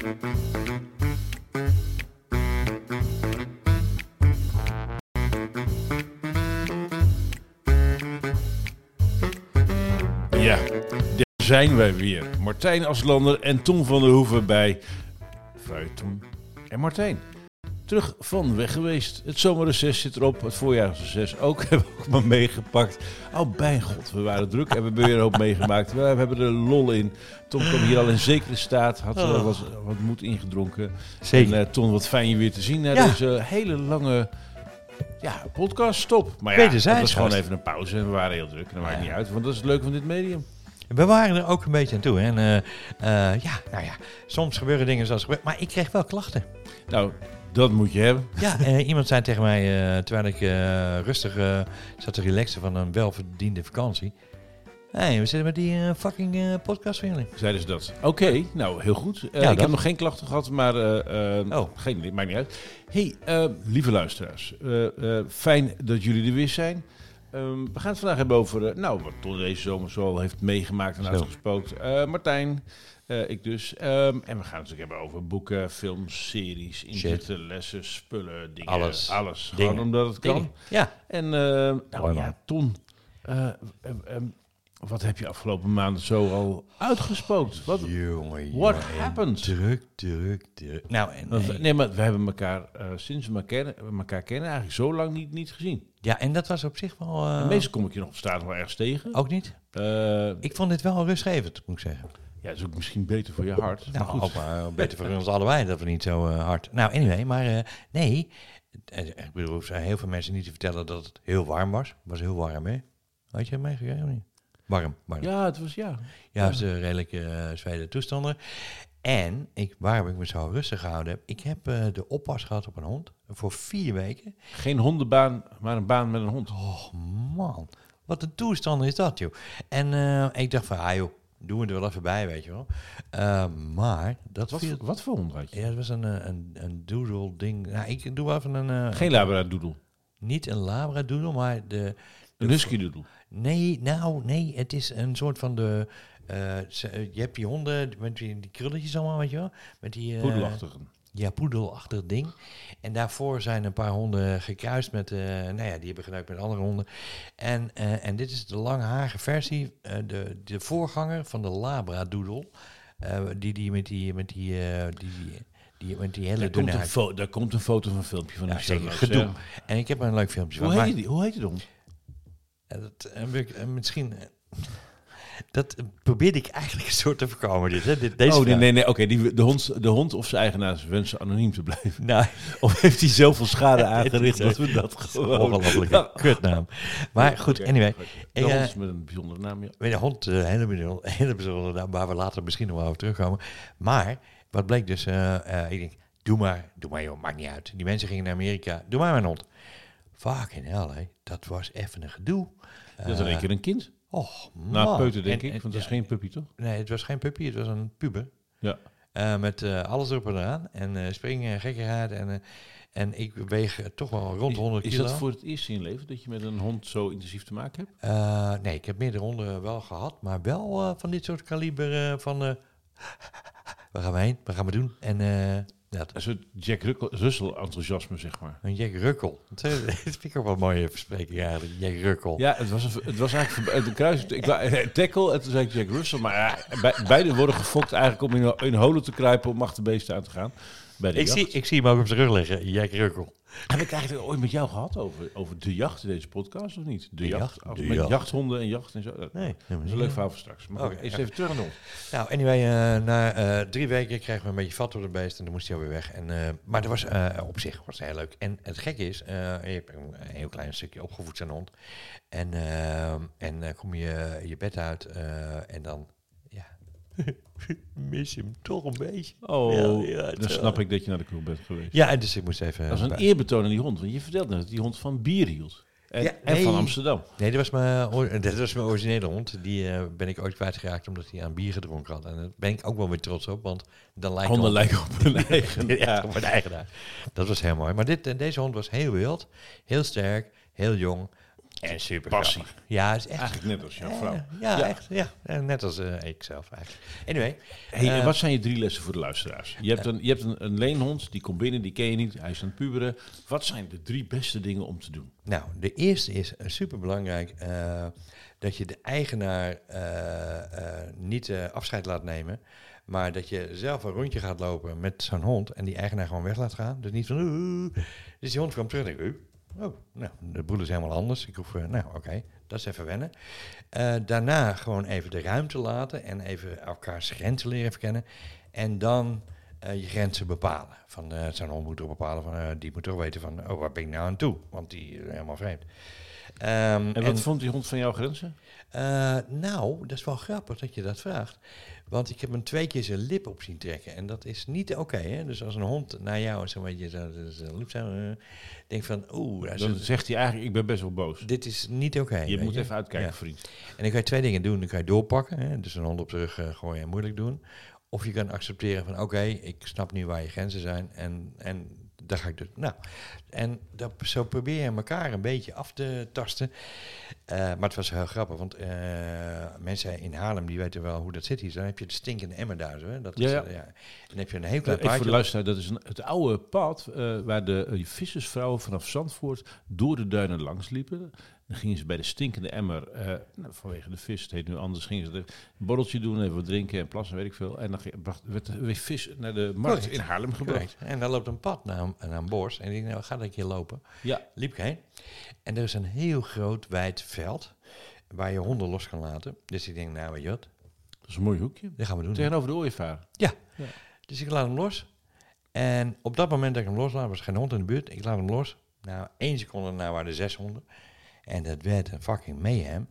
Ja, daar zijn wij weer. Martijn Aslander en Tom van der Hoeven bij Feuilleton en Martijn. Terug van weg geweest. Het zomerreces zit erop, het voorjaarsreces ook. Hebben we ook maar meegepakt. Oh, bij god, we waren druk en we hebben weer een hoop meegemaakt. We hebben er lol in. Tom kwam hier al in zekere staat, had uh, wat, wat moed ingedronken. Zeker. En uh, Ton, wat fijn je weer te zien na Ja. deze hele lange ja, podcast. Stop. Maar ja, dat was gewoon even een pauze en we waren heel druk. En dat maakt Ja. niet uit, want dat is het leuke van dit medium. We waren er ook een beetje aan toe. hè. En eh, eh, ja, nou ja, soms gebeuren dingen zoals gebeurt. Maar ik kreeg wel klachten. Nou, dat moet je hebben. Ja, eh, iemand zei tegen mij, eh, terwijl ik eh, rustig eh, zat te relaxen van een welverdiende vakantie. Hé, hey, we zitten met die fucking eh, podcast van jullie. Zeiden ze dat. Oké, nou heel goed. Eh, Ja, ik dat. heb nog geen klachten gehad, maar eh, eh, Oh. geen, maakt niet uit. hey, eh, lieve luisteraars. eh, eh, fijn dat jullie er weer zijn. Ehm, we gaan het vandaag hebben over, nou, wat Ton deze zomer zoal heeft meegemaakt en Zo. uitgespookt. Eh, Martijn, eh, ik dus. Ehm, en we gaan het natuurlijk hebben over boeken, films, series, inzetten, lessen, spullen, dingen. Alles. Alles. Dingen. Gewoon omdat het kan. Dingen. Ja, En eh, nou ja, Ton, eh, eh, eh, wat heb je afgelopen maanden zo al uitgespookt? Wat, jongen, What jongen, happened? Druk, druk, druk. Nou, en, want nee. nee, maar we hebben elkaar eh, sinds we elkaar we elkaar kennen eigenlijk zo lang niet, niet gezien. ja, en dat was op zich wel... eh, meestal kom ik je nog op straat wel ergens tegen. Ook niet? Eh, Ik vond dit wel rustgevend, moet ik zeggen. Ja, dat is ook misschien beter voor je hart. Nou, maar goed. ook beter voor ons allebei dat we niet zo eh, hard. Nou, anyway, maar eh, nee. Eh, Ik bedoel, er zijn heel veel mensen niet te vertellen dat het heel warm was. Het was heel warm, hè? Had je het meegekregen of niet? Warm, warm. Ja, het was ja. Juist de redelijke uh, zwede toestanden. En ik, waarom ik me zo rustig gehouden heb, ik heb de oppas gehad op een hond voor vier weken. Geen hondenbaan, maar een baan met een hond. Oh man, wat een toestand is dat, joh. En ik dacht van, ah joh, doen we er wel even bij, weet je wel. Eh, maar dat Wat, viel... voor, wat voor hond had je? Ja, het was een, eh, een, een doodle ding. Nou, ik doe wel even een... eh, Geen labradoodle. Niet een labradoodle, maar de... Een husky doodle. Nee, nou, nee, het is een soort van de... je hebt die honden met die, die krulletjes allemaal, weet je wel? Met die... eh, Poedelachtige. Ja, poedelachtig ding. En daarvoor zijn een paar honden gekruist met, eh, nou ja, die hebben geduikt met andere honden. En, eh, en dit is de langharige versie, eh, de, de voorganger van de Labradoodle. die, die met die, met die, die, die, met die hele Daar komt, dunne een daar komt een foto van een filmpje van. Ja, zeker. Gedoe. En ik heb een leuk filmpje Hoe van. heet maar- die? Hoe heet hond? Ja, dat, misschien. Eh, dat eh, probeerde ik eigenlijk een soort te voorkomen. Dit, hè? Dit, deze oh, nee, nee, nee. Oké, die de, hond, de hond of zijn eigenaars wensen anoniem te blijven. Nou, Of heeft hij zoveel schade aangericht dat we dat een gewoon... ongelofelijke kutnaam. Maar goed, anyway. De eh, hond is met een bijzondere naam, ja. Je, hond, eh, hele, bijzonder- hele bijzondere naam, waar we later misschien nog wel over terugkomen. Maar, wat bleek dus, eh, eh, ik denk, doe maar, doe maar joh, maakt niet uit. Die mensen gingen naar Amerika, doe maar mijn hond. Fucking hell, hè. dat was even een gedoe. Dat is in Eh, één keer een kind. Och, Na man. peuter, denk En- ik. Want dat is ja, geen puppy, toch? Nee, het was geen puppy, het was een puber. Ja. Eh, met eh, alles erop en eraan. En eh, springen en gekkigheid. En, eh, en ik weeg toch wel rond 100 Is kilo. dat voor het eerst in je leven dat je met een hond zo intensief te maken hebt? Eh, nee, ik heb meerdere honden wel gehad. Maar wel eh, van dit soort kaliber van... eh, waar gaan we heen? Wat gaan we doen? En eh dat, Een soort Jack Russell- enthousiasme, zeg maar. een Jack Rukkel. Dat vind ik ook wel een mooie verspreking eigenlijk. Jack Rukkel. Ja, het was, een, het was eigenlijk de kruis. Ik wou tackle en toen zei ik Jack Russell. Maar ja, beide worden gefokt eigenlijk om in, in holen te kruipen om achter beesten aan te gaan. Bij de ik, jacht. zie, ik zie hem ook op zijn rug liggen. Jack Rukkel. Heb ik eigenlijk ooit met jou gehad over, over de jacht in deze podcast of niet? De, De jacht. jacht, Als de met jacht. jachthonden en jacht en zo. Dat Nee, is een leuk verhaal voor straks. Maar eerst ja. even terug naar hond. Nou, anyway, eh, na eh, drie weken kregen we een beetje vat door de beest en toen moest hij alweer weg. En, eh, maar dat was eh, op zich was het heel leuk. En het gekke is, eh, je hebt een heel klein stukje opgevoed zijn hond. En, en dan kom je je bed uit eh, en dan, mis hem toch een beetje. Oh, Ja, ja, dan snap ik dat je naar de kroeg bent geweest. Ja, en dus ik moest even... Dat is een eerbetoon aan die hond. Want je vertelde net dat die hond van bier hield. En, Ja, en nee. van Amsterdam. Nee, dat was mijn, dat was mijn originele hond. Die eh, ben ik ooit kwijtgeraakt omdat hij aan bier gedronken had. En daar ben ik ook wel weer trots op, want dan lijkt Honden hond- lijken op hun eigen. Ja, Ja. op mijn eigenaar. Dat was heel mooi. Maar dit, eh, deze hond was heel wild, heel sterk, heel jong. En super Passie. grappig. Ja, is echt. Eigenlijk net als jouw vrouw. ja, Ja. echt. Ja, Eh, net als eh, ik zelf eigenlijk. Anyway. Hey, eh, wat zijn je drie lessen voor de luisteraars? Je hebt, een, je hebt een, een leenhond, die komt binnen, die ken je niet, hij is aan het puberen. Wat zijn de drie beste dingen om te doen? Nou, de eerste is super belangrijk dat je de eigenaar niet afscheid laat nemen. Maar dat je zelf een rondje gaat lopen met zo'n hond en die eigenaar gewoon weg laat gaan. Dus niet van. "Oeh." Dus die hond kwam terug en ik. Oh, nou, de boel is helemaal anders. Ik hoef, eh, nou oké, dat is even wennen. Eh, daarna gewoon even de ruimte laten en even elkaars grenzen leren verkennen. En dan eh, je grenzen bepalen. Van zo'n hond moet toch bepalen van, die moet toch weten van, oh, waar ben ik nou aan toe? Want die is helemaal vreemd. Ehm, En wat vond die hond van jouw grenzen? nou, dat is wel grappig dat je dat vraagt. Want ik heb hem twee keer zijn lip op zien trekken. En dat is niet oké. hè? dus als een hond naar jou zo'n beetje zo- zijn lip zo... eh, denk van, oeh, Dan zegt hij eigenlijk, ik ben best wel boos. dit is niet oké. je moet even uitkijken, Ja. vriend. En dan kan je twee dingen doen. Dan kan je doorpakken. Hè? Dus een hond op terug eh, gooien en moeilijk doen. Of je kan accepteren van, oké, ik snap nu waar je grenzen zijn. En, en daar ga ik dus... Nou, en dat, zo probeer je elkaar een beetje af te tasten. Eh, maar het was heel grappig, want eh, mensen in Haarlem die weten wel hoe dat zit hier. Dan heb je de stinkende emmer daar zo. Hè? Dat is, Ja, ja. eh, En dan heb je een heel klein even voor paardje. de luisteraar, dat is een, het oude pad waar de vissersvrouwen vanaf Zandvoort door de duinen langs liepen. Dan gingen ze bij de stinkende emmer, eh, nou, vanwege de vis, het heet nu anders, gingen ze er een borreltje doen, even drinken en plassen, weet ik veel. En dan bracht, werd de weer vis naar de markt Correct. in Haarlem gebracht. Correct. En dan loopt een pad naar, een- naar een bos. En ik denk, nou, ga dat een keer lopen. Ja, liep ik heen. En er is een heel groot wijd veld waar je honden los kan laten. Dus ik denk, nou weet je wat, dat is een mooi hoekje. dat gaan we doen. Tegenover de ooievaar. Ja. Ja. Dus ik laat hem los. En op dat moment dat ik hem loslaat, was er geen hond in de buurt. Ik laat hem los. Nou, één seconde na waren er zes honden. En dat werd een fucking mayhem.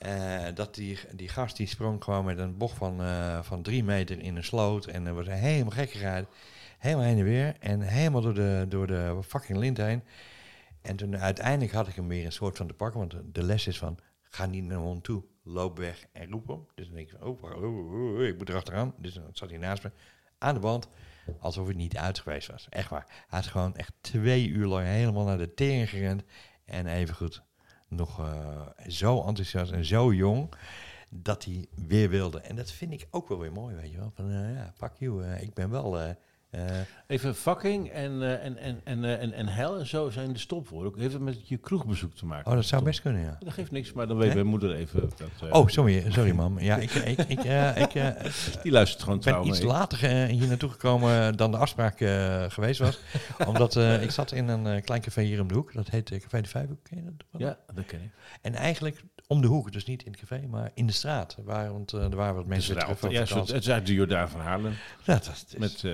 Eh, dat die, die gast die sprong gewoon met een bocht van, eh, van drie meter in een sloot. En er was helemaal gekkigheid. Helemaal heen en weer. En helemaal door de, door de fucking lint heen. En toen uiteindelijk had ik hem weer een soort van te pakken. Want de, les is van, ga niet naar hond toe. Loop weg en roep hem. Dus dan denk ik van, oh, oh, oh, oh, ik moet erachteraan. Dus dan zat hij naast me aan de band. Alsof het niet uit geweest was. Echt waar. Hij had gewoon echt twee uur lang helemaal naar de tering gerend. En even goed nog eh, zo enthousiast en zo jong. Dat hij weer wilde. En dat vind ik ook wel weer mooi, weet je wel. Van, eh, ja, fuck you. eh, ik ben wel... eh, Even fucking en, eh, en, en, en, eh, en, en hel en zo zijn de stopwoorden. Heeft het met je kroegbezoek te maken? oh, dat zou best kunnen, ja. Dat geeft niks, maar dan weet mijn moeder even dat... Oh, sorry, sorry mam. Ja, ik, ik, ik, ik Die luistert gewoon ben iets later hier naartoe gekomen dan de afspraak geweest was. omdat ik zat in een klein café hier om de hoek. Dat heet Café de Vijfhoek. Ken je dat? Ja, dat ken ik. En eigenlijk om de hoek. Dus niet in het café, maar in de straat. Waar, want er waren wat mensen van ja, het is uit de Jordaan van Haarlem. Ja, dat is- Met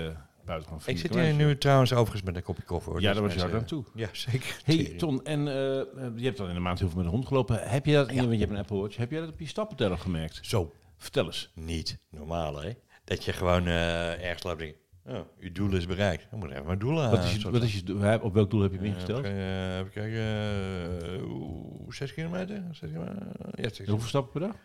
uh, ik zit hier nu trouwens overigens met een kopje koffie. Hoor. Ja, daar was je mensen- aan toe. Ja, zeker. Hey. Ton, en eh, eh, je hebt dan in de maand heel veel met de hond gelopen. Heb je dat, in, Ja. want je hebt een Apple Watch, heb je dat op je stappenteller gemerkt? Zo. Vertel eens. Niet normaal, hè? Dat je gewoon eh, ergens loopt en oh, uw doel is bereikt. Dan moet ik even mijn doel aan. Wat is je, wat is je, op welk doel heb je hem ingesteld? Uh, even kijken. eh, oeh, zes kilometer? Zes kilometer? Ja, kilometer. hoeveel stappen per dag?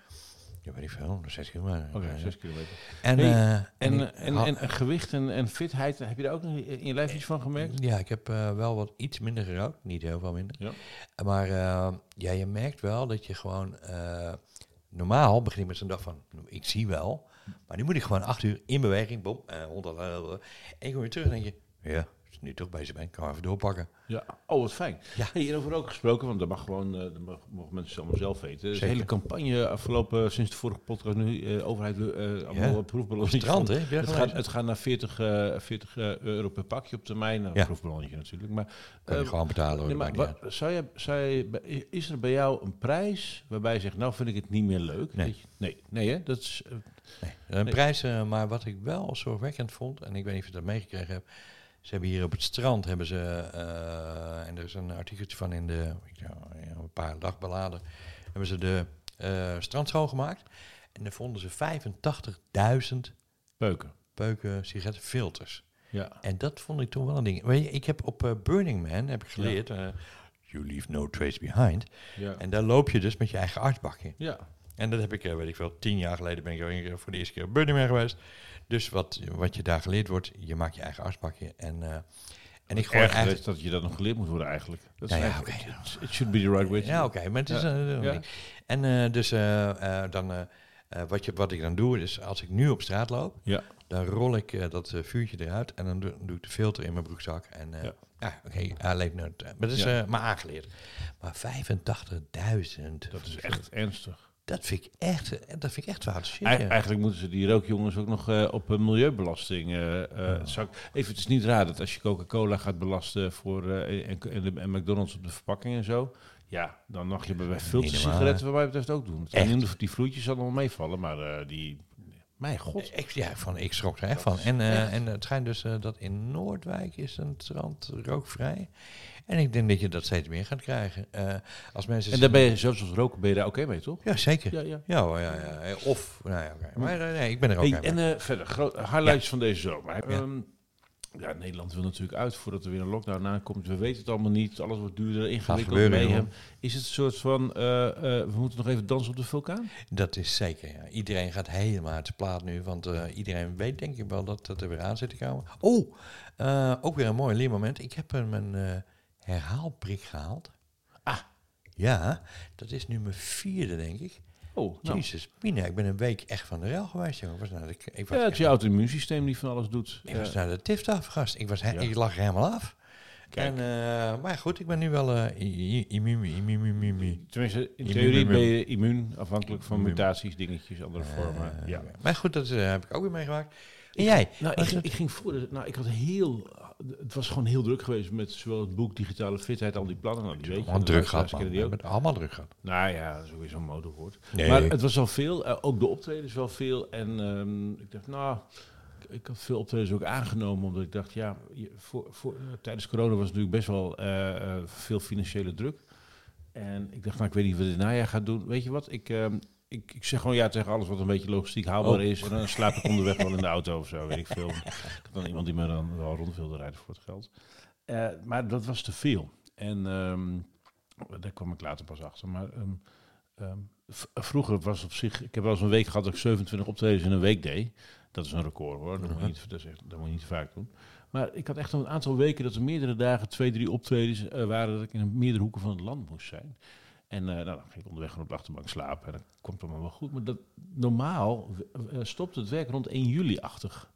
Ja, weet ik veel. Zes kilometer. Oké, ja. 6 kilometer. En, Hey, eh, En, en, en, en, en gewicht en, en fitheid, heb je daar ook in je lijf iets van gemerkt? Ja, ik heb eh, wel wat iets minder gerookt. Niet heel veel minder. Ja. Maar eh, ja, je merkt wel dat je gewoon... normaal begin ik met zo'n dag van... Ik zie wel. Maar nu moet ik gewoon acht uur in beweging. Bom, eh, honderd, eh, en ik kom weer terug en denk je... Ja, als ik nu toch bezig ben, kan even doorpakken. Ja, oh wat fijn. Ja. Hey, en over ook gesproken, want dat mag gewoon, eh, dat mag, mogen mensen allemaal zelf weten. Is een Zeker. hele campagne afgelopen sinds de vorige podcast nu, eh overheid wil eh allemaal Ja. proefballonnetjes. Strand, van- hè? Het gaat, het gaat naar 40, eh 40 eh, euro per pakje op termijn. Nou, Ja. proefballonnetje natuurlijk. Maar, Kan je eh, gewoon betalen hoor. nee, maar wat, zou je, zou je, is er bij jou een prijs waarbij je zegt, nou vind ik het niet meer leuk? Nee. Je? nee, nee hè? Dat is, eh, Nee, een prijs, eh, maar wat ik wel zorgwekkend vond, en ik weet niet of je dat meegekregen hebt, ze hebben hier op het strand, hebben ze, eh, en er is een artikeltje van in de, ja, een paar dagbladen, hebben ze de eh, strand schoongemaakt. En daar vonden ze 85.000 peuken. peuken sigarettenfilters. Ja. En dat vond ik toen wel een ding. Weet je, ik heb op eh, Burning Man, heb ik geleerd, eh, you leave no trace behind. Ja. En daar loop je dus met je eigen artbakje. ja. En dat heb ik, weet ik veel, tien jaar geleden ben ik voor de eerste keer op Burning Man geweest. Dus wat, wat je daar geleerd wordt, je maakt je eigen asbakje. En, eh, En ik gewoon eigenlijk... is dat je dat nog geleerd moet worden eigenlijk. Dat is Ja, ja, eigenlijk- oké. it- It should be the right way Ja, oké, maar het is... Ja. En eh, dus eh, dan... wat, je, wat ik dan doe, is als ik nu op straat loop, Ja. dan rol ik dat vuurtje eruit en dan doe, doe ik de filter in mijn broekzak. En Ja. ja, oké, hij leeft nooit. Maar dat is maar aangeleerd. Maar 85.000, Dat is echt ernstig. Dat vind ik echt, eh, dat vind ik echt fout shit. Ja. Eigenlijk moeten ze die rookjongens ook nog eh, op een milieubelasting. eh, ik- even, het is niet raar dat als je Coca-Cola gaat belasten voor en, en, en McDonald's op de verpakking en zo. Ja, dan mag je bij normaal, sigaretten wat mij betreft ook doen. Het of die vloeitjes zal nog wel meevallen, maar die... Mijn god. Ik, ja, van, ik schrok er echt van. En, en het schijnt dus dat in Noordwijk is een strand rookvrij. En ik denk dat je dat steeds meer gaat krijgen. Eh, als mensen En daar ben je, zelfs als roken, ben je daar oké mee, toch? Ja, zeker. Ja, ja. Ja, ja, ja. Of, nou ja, oké. Maar eh, nee, ik ben er ook Hey, bij. en eh, verder, highlights van deze zomer. Ja. Ehm, ja, Nederland wil natuurlijk uit voordat er weer een lockdown aankomt. We weten het allemaal niet. Alles wordt duurder, ingewikkeld. gebeuren, mayhem. jongen. Is het een soort van, eh, we moeten nog even dansen op de vulkaan? Dat is zeker, ja. Iedereen gaat helemaal uit de plaat nu, want iedereen weet denk ik wel dat het er weer aan zit te komen. Oh, ook weer een mooi leermoment. Ik heb hem een herhaalprik gehaald. Ah. Ja, dat is nu mijn vierde, denk ik. Oh, nou. Jezus, Mina, ik ben een week echt van de rel geweest, jongen. Ik was naar de, ik was, Ja, het is je auto-immuunsysteem die van alles doet. ik was naar de tift af, gast. Ik, was he- Ja. ik lag er helemaal af. Kijk. En, eh, maar goed, ik ben nu wel i- immuun, immuun, immuun, immuun. Tenminste, in theorie ben je immuun, afhankelijk van mutaties, dingetjes, andere vormen. Eh, ja. Maar goed, dat heb ik ook weer meegemaakt. En jij? Nou, ik, ik ging voor. Nou, ik had heel. Het was gewoon heel druk geweest met zowel het boek Digitale Fitheid, al die plannen. Nou, die weet je, druk gehad, man. die ook. het allemaal druk gehad. Nou ja, sowieso een modewoord. Nee. Maar het was al veel. eh, ook de optredens wel veel. En ehm, ik dacht, nou, ik, ik had veel optredens ook aangenomen. Omdat ik dacht, ja, je- voor, voor, eh, tijdens corona was natuurlijk best wel eh, veel financiële druk. En ik dacht, nou, ik weet niet wat dit najaar gaat doen. Weet je wat, ik, ehm, ik, ik zeg gewoon ja tegen alles wat een beetje logistiek haalbaar Oh. is. En dan slaap ik onderweg wel in de auto of zo, weet ik veel. Ik had dan iemand die me dan wel rond wilde rijden voor het geld. Eh, maar dat was te veel. En ehm, daar kwam ik later pas achter. Maar ehm, ehm, vroeger was op zich... Ik heb wel eens een week gehad dat ik 27 optredens in een week deed. Dat is een record hoor. Dat, moet, je niet, dat, is echt, dat moet je niet te vaak doen. Maar ik had echt een aantal weken dat er meerdere dagen, twee, drie optredens eh, waren... dat ik in meerdere hoeken van het land moest zijn. En eh, nou, dan ging ik onderweg gewoon op de achterbank slapen. En dan komt het allemaal wel goed. Maar dat, normaal eh, stopt het werk rond 1 juli-achtig.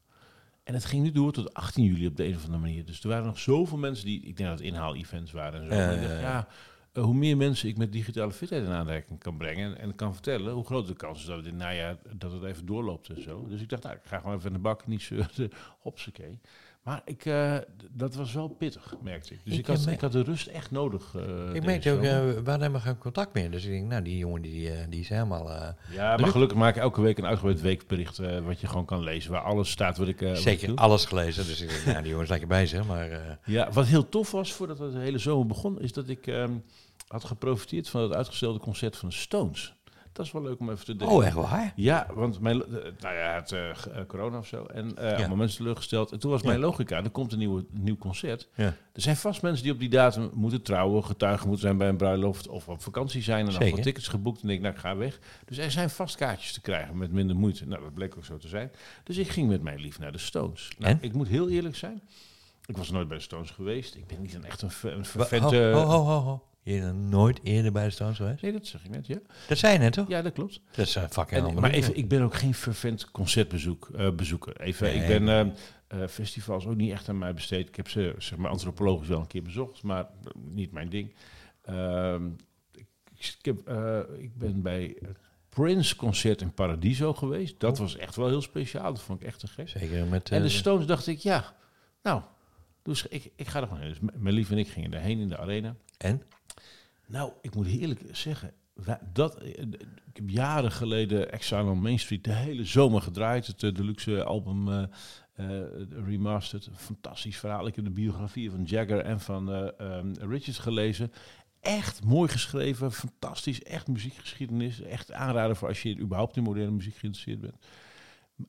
En het ging nu door tot 18 juli op de een of andere manier. Dus er waren nog zoveel mensen die, ik denk dat het inhaal-events waren en zo. Ik dacht, ja, eh, hoe meer mensen ik met digitale fitheid in aanraking kan brengen en, en kan vertellen, hoe groter de kans is dat het in najaar dat het even doorloopt en zo. Dus ik dacht, nou, ik ga gewoon even in de bak, niet zeuren, hopsakee. Maar ik, eh, dat was wel pittig, merkte ik. Dus Ik ik, had, ik had de rust echt nodig. eh, Ik merkte ook, zomer. eh, we hadden helemaal geen contact meer. Dus ik denk, nou, die jongen die, die is helemaal... ja, maar gelukkig maak ik elke week een uitgebreid weekbericht wat je gewoon kan lezen, waar alles staat wat ik, wat ik zeker alles gelezen. Dus ik denk, nou, die jongen is lekker bezig. Maar Ja, wat heel tof was voordat het de hele zomer begon, is dat ik ehm, had geprofiteerd van het uitgestelde concert van de Stones. Dat is wel leuk om even te delen. oh, echt waar? Ja, want mijn, eh, nou ja, het eh, eh, corona of zo. En allemaal mensen teleurgesteld. En toen was Ja. mijn logica, er komt een nieuwe, nieuw concert. Ja. Er zijn vast mensen die op die datum moeten trouwen, getuigen moeten zijn bij een bruiloft of op vakantie zijn. En dan tickets geboekt en denk ik, nou ik ga weg. Dus er zijn vast kaartjes te krijgen met minder moeite. Nou, dat bleek ook zo te zijn. Dus ik ging met mijn lief naar de Stones. Nou, En? ik moet heel eerlijk zijn. Ik was nooit bij de Stones geweest. Ik ben niet een echt een, een Wa- vervent... ho, ho, ho, ho, ho. Je nooit eerder bij de Stones geweest? Nee, dat zeg je net, ja. Dat zei je net, toch? Ja, dat klopt. Dat is een fucking En, andere maar even, ik ben ook geen fervent concertbezoek eh, bezoeker. Even, Nee. ik ben eh, eh, festivals ook niet echt aan mij besteed. Ik heb ze zeg maar antropologisch wel een keer bezocht, maar eh, niet mijn ding. Ehm, ik, ik, heb, eh, ik ben bij het Prince concert in Paradiso geweest. Dat Oh. was echt wel heel speciaal. Dat vond ik echt te gek. Zeker met... En de eh, Stones dacht ik, ja, nou, dus ik, ik ga er gewoon heen. Dus mijn lief en ik gingen daarheen in de arena. en? Nou, ik moet eerlijk zeggen, dat, eh, ik heb jaren geleden Exile on Main Street de hele zomer gedraaid. Het eh, deluxe album eh, eh, remastered. Fantastisch verhaal. Ik heb de biografieën van Jagger en van eh, ehm, Richards gelezen. Echt mooi geschreven, fantastisch, echt muziekgeschiedenis. Echt aanraden voor als je überhaupt in moderne muziek geïnteresseerd bent.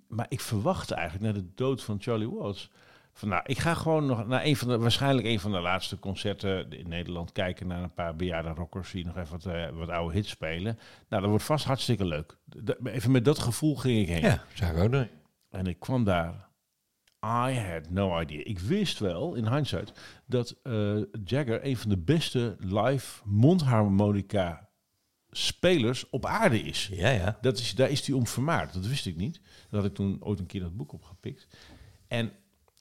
Maar ik verwachtte eigenlijk na de dood van Charlie Watts... Van, nou, ik ga gewoon nog naar een van de, waarschijnlijk een van de laatste concerten in Nederland kijken naar een paar bejaarde rockers die nog even wat, eh, wat oude hits spelen. Nou, dat wordt vast hartstikke leuk. Even met dat gevoel ging ik heen. Ja, zou ik ook doen. En ik kwam daar I had no idea. Ik wist wel, in hindsight, dat eh, Jagger een van de beste live mondharmonica spelers op aarde is. Ja, ja. Dat is, daar is hij om vermaard. Dat wist ik niet. Daar had ik toen ooit een keer dat boek opgepikt. En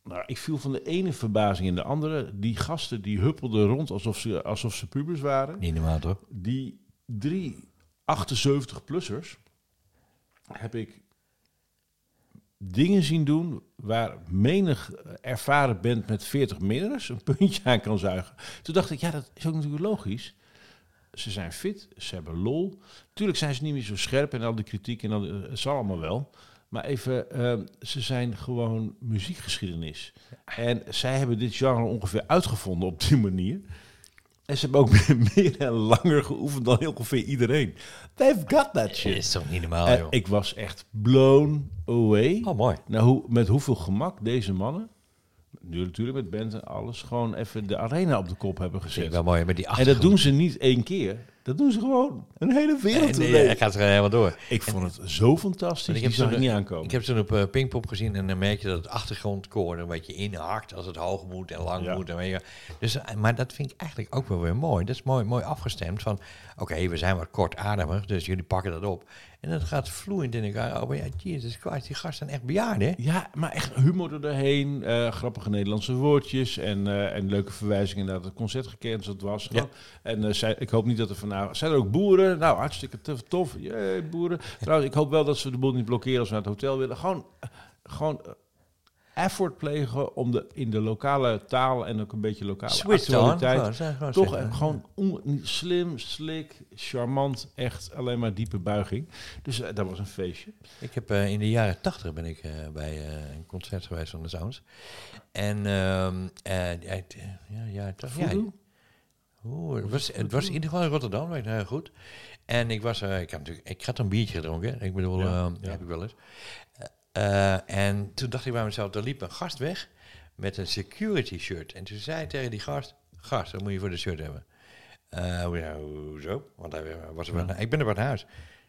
nou, ik viel van de ene verbazing in de andere. Die gasten die huppelden rond alsof ze, alsof ze pubers waren. Niet normaal, toch? Die drie 78-plussers heb ik dingen zien doen waar menig ervaren band met 40 middels een puntje aan kan zuigen. Toen dacht ik, ja, dat is ook natuurlijk logisch. Ze zijn fit, ze hebben lol. Tuurlijk zijn ze niet meer zo scherp en al die kritiek en al die, het zal allemaal wel. Maar even, eh, ze zijn gewoon muziekgeschiedenis. En zij hebben dit genre ongeveer uitgevonden op die manier. En ze hebben ook meer en langer geoefend dan heel ongeveer iedereen. They've got that shit. Is toch niet normaal, En joh. ik was echt blown away. Oh, mooi. Nou, hoe, met hoeveel gemak deze mannen, nu natuurlijk met band en alles, gewoon even de arena op de kop hebben gezet. wel mooi. Met die En dat doen ze niet één keer. Dat doen ze gewoon een hele wereld. Nee, nee, gaat er helemaal door. Ik vond het zo fantastisch. Ik heb zo'n- niet aankomen. Ik heb ze op uh, Pinkpop gezien en dan merk je dat het achtergrondkoor er een beetje inhakt als het hoog moet en lang Ja. moet. En weet je. Dus, eh, maar dat vind ik eigenlijk ook wel weer mooi. Dat is mooi, mooi afgestemd van, oké, we zijn wat kortademig, dus jullie pakken dat op. En dat gaat vloeiend in elkaar. Oh, maar ja, Jesus Christ, die gasten zijn echt bejaarden, hè? Ja, maar echt humor er doorheen. eh, grappige Nederlandse woordjes. En, eh, en leuke verwijzingen naar het concert gecanceld was. Ja. En eh, zij, ik hoop niet dat er vanavond... Zijn er ook boeren? Nou, hartstikke tof. tof. Jee, boeren. Trouwens, ik hoop wel dat ze de boel niet blokkeren als we naar het hotel willen. Gewoon, eh, gewoon eh, effort plegen om de, in de lokale taal en ook een beetje lokale Switch actualiteit... Gewoon, Toch zeggen. gewoon on- slim, slik, charmant, echt alleen maar diepe buiging. Dus eh, dat was een feestje. Ik heb in de jaren tachtig ben ik bij een concert geweest van de Sounds. En ehm eh, ja, ja, ja? Oeh, het, was, het was in ieder geval in Rotterdam, weet heel goed. En ik was, eh, ik had natuurlijk, ik had een biertje gedronken. Ik bedoel, Ja, ehm, ja. heb ik wel eens. Eh, eh, en toen dacht ik bij mezelf, er liep een gast weg met een security shirt. En toen zei ik tegen die gast, gast, wat moet je voor de shirt hebben? Ja, hoezo? Want hij was er ik ben er wat huis.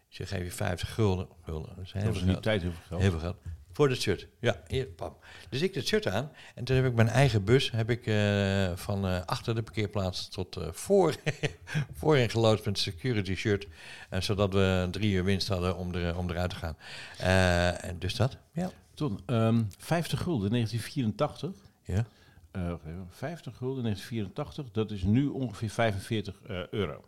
Zeg, geef je 50 gulden. gulden. Dat is heel Dat was in die tijd heel veel geld. Heel veel geld. Voor het shirt. Ja, hier, pam. Dus ik dat shirt aan. En toen heb ik mijn eigen bus heb ik, eh, van eh, achter de parkeerplaats tot eh, voor, voorin geloodst met een security shirt. eh, zodat we drie uur winst hadden om, er, om eruit te gaan. En dus dat. Ja. Ton, ehm 50 gulden 1984. ja. Eh, wacht even, 50 gulden 1984, dat is nu ongeveer 45 eh, euro.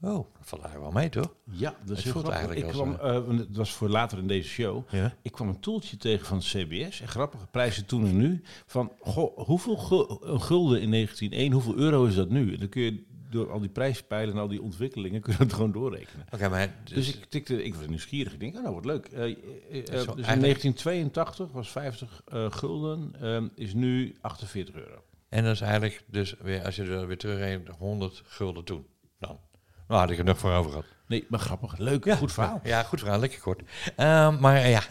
Oh, dat valt eigenlijk wel mee, toch? Ja, dat is Het heel grappig. eigenlijk Ik kwam, eh, want het was voor later in deze show. Ja. Ik kwam een toeltje tegen van CBS. En grappige prijzen toen en nu. Van, goh, hoeveel een gulden in 1901, hoeveel euro is dat nu? En dan kun je door al die prijspijlen en al die ontwikkelingen, kun je dat gewoon doorrekenen. Oké, maar dus, Dus, ik tikte, ik was nieuwsgierig. Ik denk, oh, nou, wat leuk. Eh, eh, eh, dus in eigenlijk- 1982 was 50 eh, gulden, ehm, is nu 48 euro. En dat is eigenlijk dus weer, als je er weer terugrekent, 100 gulden toen. Dan. Nou, had ik er nog voor over gehad. Nee, maar grappig. Leuk, goed verhaal. Ja, goed verhaal, lekker kort. Ehm, maar eh, ja,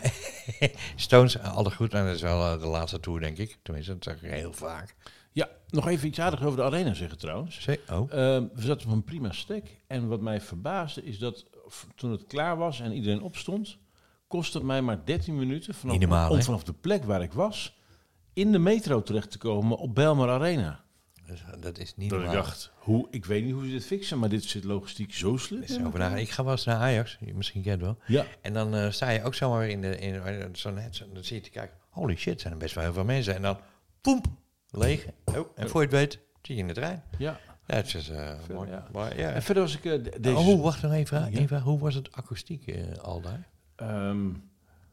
Stones, eh, altijd goed. En dat is wel eh, de laatste tour, denk ik. Tenminste, dat zeg ik heel vaak. Ja, nog even iets aardigs over de arena zeggen trouwens. Oh, Ehm, we zaten op een prima stek. En wat mij verbaasde is dat toen het klaar was en iedereen opstond, kostte het mij maar 13 minuten vanaf, normaal, om vanaf de plek waar ik was in de metro terecht te komen op Belmar Arena. Dus, eh, dat is niet Dat ik normaal. dacht, hoe, ik weet niet hoe ze dit fixen, maar dit zit logistiek zo slim. Ik ga wel eens naar Ajax, je- misschien kent wel. Ja, En dan eh, sta je ook zomaar in de, in, eh, zo net, zo- dan zie je te kijken, holy shit, zijn er best wel heel veel mensen. En dan, poemp, leeg. Oh, en voor je het weet, zit je in de trein. ja. Ja, het is Veel, mooi. ja. Maar, ja. En verder was ik de- deze... Oh, wacht nog even. Ja. even hoe was het akoestiek eh, al daar? Ehm,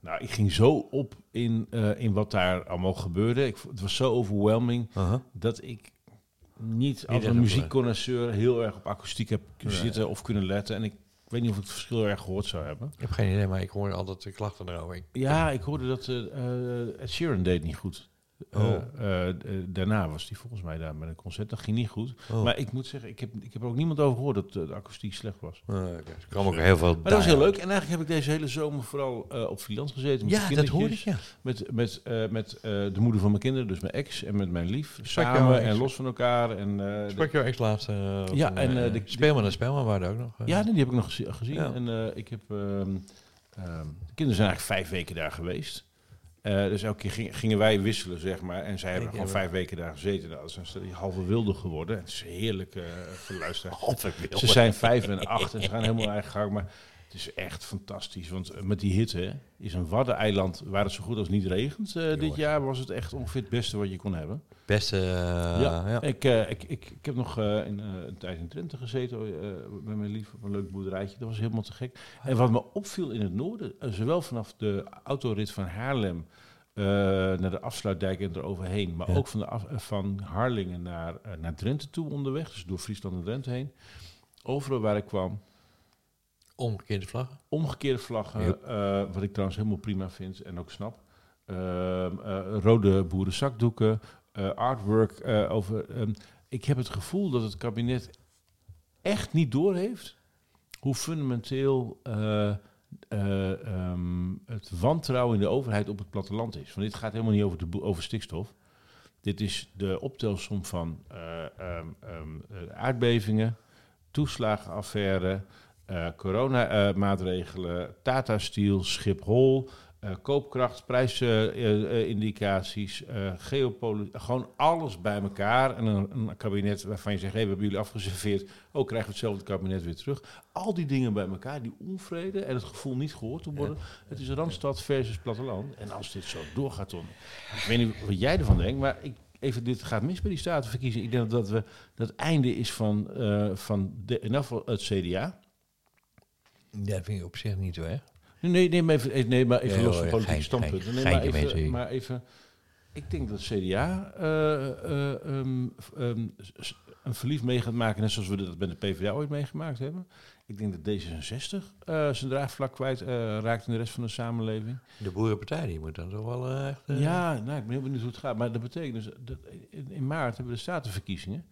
nou, ik ging zo op in, in wat daar allemaal gebeurde. Ik, het was zo overwhelming dat ik niet als een muziekconnoisseur heel erg op akoestiek heb kunnen Nee. zitten of kunnen letten. En ik weet niet of ik het verschil erg gehoord zou hebben. Ik heb geen idee, maar ik hoor altijd de klachten erover. Ja, ik hoorde dat eh, Ed Sheeran deed niet goed. Oh. Eh, eh, daarna was hij volgens mij daar met een concert. Dat ging niet goed. Oh. Maar ik moet zeggen, ik heb, ik heb er ook niemand over gehoord dat eh, de akoestiek slecht was. Oké. Er kwamen ook heel veel Maar dat was heel leuk. En eigenlijk heb ik deze hele zomer vooral eh, op freelance gezeten. Met de Ja, dat hoorde ik, kindertjes. ja. Met, met, eh, met eh, de moeder van mijn kinderen, dus mijn ex en met mijn lief. Sprak Samen en los van elkaar. En, eh, de- Sprak jouw ex laatst? eh, Ja, en, eh, eh, de- Speelman en Speelman waren er ook nog. ja, nee, die heb ik nog gezi- gezien. Ja. En eh, ik heb, ehm, ehm, de kinderen zijn eigenlijk vijf weken daar geweest. Eh, dus elke keer ging- gingen wij wisselen, zeg maar. En zij hebben gewoon vijf weken daar gezeten. Nou, dat is een halve wilde geworden. Het is heerlijk de luisteraars. Ze zijn vijf en acht en ze gaan helemaal eigen gang. Maar het is echt fantastisch. Want eh, met die hitte is een waddeneiland waar het zo goed als niet regent. eh, dit jaar was het echt ongeveer het beste wat je kon hebben. Beste, eh, ja, ja. Ik, ik, ik, ik heb nog in, een tijd in Drenthe gezeten met mijn lief op een leuk boerderijtje. Dat was helemaal te gek. En wat me opviel in het noorden, zowel vanaf de autorit van Haarlem naar de afsluitdijk en eroverheen, maar Ja. ook van, de af- van Harlingen naar, naar Drenthe toe onderweg, dus door Friesland en Drenthe heen. Overal waar ik kwam, Omgekeerde vlaggen. omgekeerde vlaggen, Yep. eh, wat ik trouwens helemaal prima vind en ook snap. Ehm, eh, rode boerenzakdoeken, eh, artwork over. ehm, ik heb het gevoel dat het kabinet echt niet doorheeft hoe fundamenteel eh, eh, ehm, het wantrouwen in de overheid op het platteland is. Want dit gaat helemaal niet over, de, over stikstof. Dit is de optelsom van eh, aardbevingen, toeslagenaffaire, coronamaatregelen, Tata Steel, Schiphol, eh koopkracht, prijsindicaties, eh geopolitiek, gewoon alles bij elkaar. En een, een kabinet waarvan je zegt, hey, we hebben jullie afgeserveerd, ook krijgen we hetzelfde kabinet weer terug. Al die dingen bij elkaar, die onvrede en het gevoel niet gehoord te worden. Het is Randstad versus platteland. En als dit zo doorgaat, dan, ik weet niet wat jij ervan denkt, maar ik, even, dit gaat mis bij die statenverkiezingen. Ik denk dat we dat het einde is van, eh, van de, in het CDA. Dat vind ik op zich niet zo erg. Nee, nee, nee, maar even, eh, nee, maar even los hoor, van politieke gein- standpunten. Nee, maar, even, maar even, ik denk dat CDA eh, eh, ehm, ehm, een verlies mee gaat maken, net zoals we dat bij de PvdA ooit meegemaakt hebben. Ik denk dat D66 eh, zijn draagvlak kwijt eh, raakt in de rest van de samenleving. De boerenpartij die moet dan toch wel eh, echt... eh, Ja, nou, ik ben heel benieuwd hoe het gaat. Maar dat betekent dus dat in, in maart hebben we de statenverkiezingen.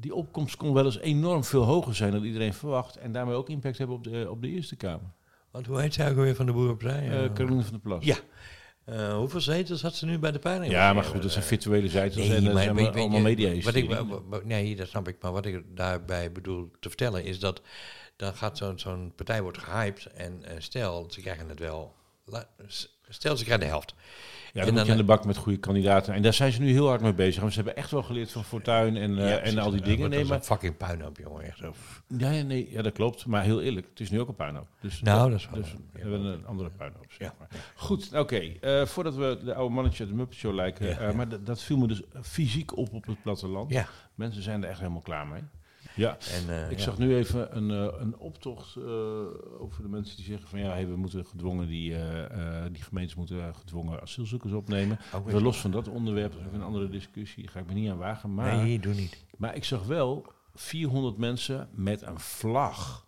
Die opkomst kon wel eens enorm veel hoger zijn dan iedereen verwacht. En daarmee ook impact hebben op de, op de Eerste Kamer. Want hoe heet zij ook alweer van de boerenpartij? Eh Eh, Caroline van der Plas. Ja. eh, hoeveel zetels had ze nu bij de peiling? Ja, maar goed, dat zijn virtuele zetels Nee, en dat zijn weet- allemaal media wat ik, Nee, dat snap ik. Maar wat ik daarbij bedoel te vertellen is dat dan gaat zo'n zo'n partij wordt gehyped en eh, stel ze krijgen het wel. Stel ze krijgen de helft. Ja, en dan moet je dan- aan de bak met goede kandidaten. En daar zijn ze nu heel hard mee bezig. Want ze hebben echt wel geleerd van Fortuyn en, eh, Ja, en al die Eh, dingen. Nee, maar, een fucking puinhoop, jongen. Echt zo. ja, ja, nee, ja, dat klopt. Maar heel eerlijk, het is nu ook een puinhoop. Dus, Nou, dat is wel- Dus we hebben een andere puinhoop, zeg maar. Goed, oké. eh, voordat we de oude mannetje uit de Muppet Show lijken. Eh. Maar dat- dat viel me dus fysiek op op het platteland. Mensen zijn er echt helemaal klaar mee. Ja, En, eh, ik zag nu even een, eh, een optocht eh, over de mensen die zeggen van ja, hey, we moeten gedwongen die, die gemeentes moeten gedwongen asielzoekers opnemen. Weer- Even los van dat onderwerp, dat is ook een andere discussie, ga ik me niet aan wagen. Maar, Nee, doe niet. maar ik zag wel 400 mensen met een vlag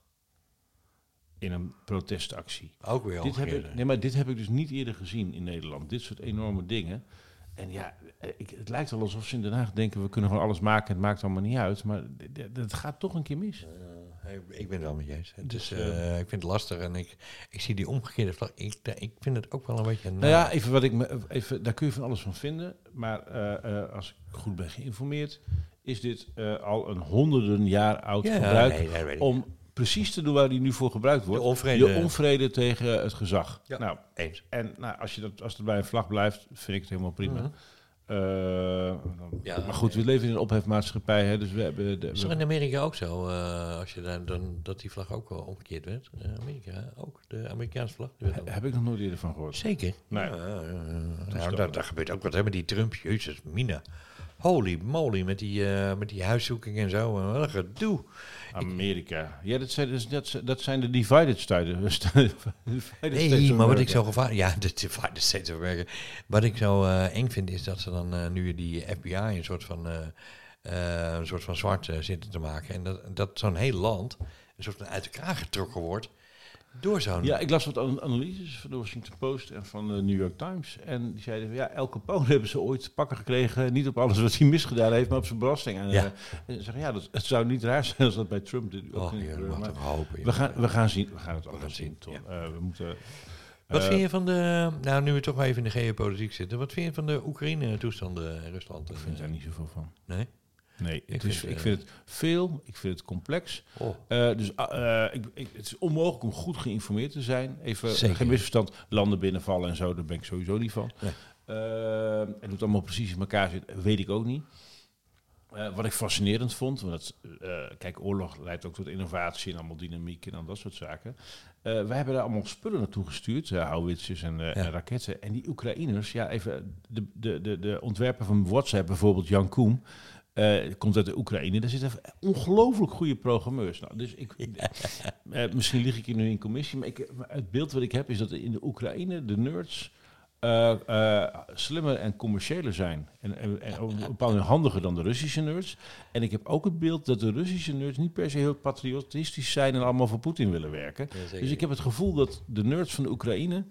in een protestactie. Ook weer Dit heb, ik, nee, maar dit heb ik dus niet eerder gezien in Nederland. Dit soort enorme dingen. En ja, ik, het lijkt wel alsof ze in Den Haag denken... we kunnen gewoon alles maken, het maakt allemaal niet uit. Maar het gaat toch een keer mis. Eh, ik, ik ben het wel met je eens. Dus, eh, eh, ik vind het lastig en ik, ik zie die omgekeerde vlag. Ik, ik vind het ook wel een beetje... Nou ja, even wat ik me, even, daar kun je van alles van vinden. Maar eh, eh, als ik goed ben geïnformeerd... is dit eh, al een honderden jaar oud Ja, gebruik... nee, om precies te doen waar die nu voor gebruikt wordt. De onvrede. Je onvrede tegen het gezag. Ja. Nou, Eens. En nou, als, je dat, als het bij een vlag blijft, vind ik het helemaal prima. Mhm. Eh, dan- Ja, maar goed, we leven in een ophefmaatschappij, hè, dus we hebben... De, Is er in Amerika ook zo, eh, als je daar, dan, dat die vlag ook wel omgekeerd werd? Eh, Amerika ook, de Amerikaanse vlag. he- heb ik nog nooit eerder van gehoord. Zeker. Nee. Ja, nou, daar gebeurt ook wat hè, met die Trump. Jezus, Mina. Holy moly, met die, eh, met die huiszoeking en zo. eh, Wat een gedoe. Amerika. Ja, dat zijn, dus- dat, dat zijn de divided states Nee, maar wat ik zo gevaarlijk... Ja, de Divided States of America. Wat ik zo eh, eng vind is dat ze dan nu die FBI een soort van, een soort van zwart zitten te maken. En dat, dat zo'n heel land een soort van uit elkaar getrokken wordt door zo'n... Ja, ik las wat an- analyses van de Washington Post en van de New York Times. En die zeiden, ja, El Capone hebben ze ooit te pakken gekregen. Niet op alles wat hij misgedaan heeft, maar op zijn belasting. En, Ja. eh, en ze zeggen, ja, dat, het zou niet raar zijn als dat bij Trump dit ook niet gebeurt. Maar hopen. We gaan, we gaan zien. We gaan het allemaal zien, ja. Eh, we moeten... Wat eh, vind je van de... Nou, nu we toch wel even in de geopolitiek zitten. Wat vind je van de Oekraïne-toestanden in Rusland? Ik vind daar niet zoveel van. Nee? Nee, het vind, ik eh, vind het veel, ik vind het complex. Oh. Eh, dus ah, eh, ik, ik, het is onmogelijk om goed geïnformeerd te zijn. Even Zeker. geen misverstand, landen binnenvallen en zo, daar ben ik sowieso niet van. Nee. En hoe het allemaal precies in elkaar zit, weet ik ook niet. Wat ik fascinerend vond, want eh, kijk, oorlog leidt ook tot innovatie en allemaal dynamiek en al dat soort zaken. Wij hebben daar allemaal spullen naartoe gestuurd, houwitsers en, Ja. en raketten. En die Oekraïners, ja, even de, de, de, de ontwerper van WhatsApp, bijvoorbeeld Jan Koem, eh, komt uit de Oekraïne. Daar zitten ongelooflijk goede programmeurs. Nou, dus ik, eh, misschien lig ik hier nu in commissie, maar, ik, maar het beeld wat ik heb is dat in de Oekraïne de nerds eh, slimmer en commerciëler zijn. En, en, en op een bepaalde manier handiger dan de Russische nerds. En ik heb ook het beeld dat de Russische nerds niet per se heel patriotistisch zijn en allemaal voor Poetin willen werken. Dus ik heb het gevoel dat de nerds van de Oekraïne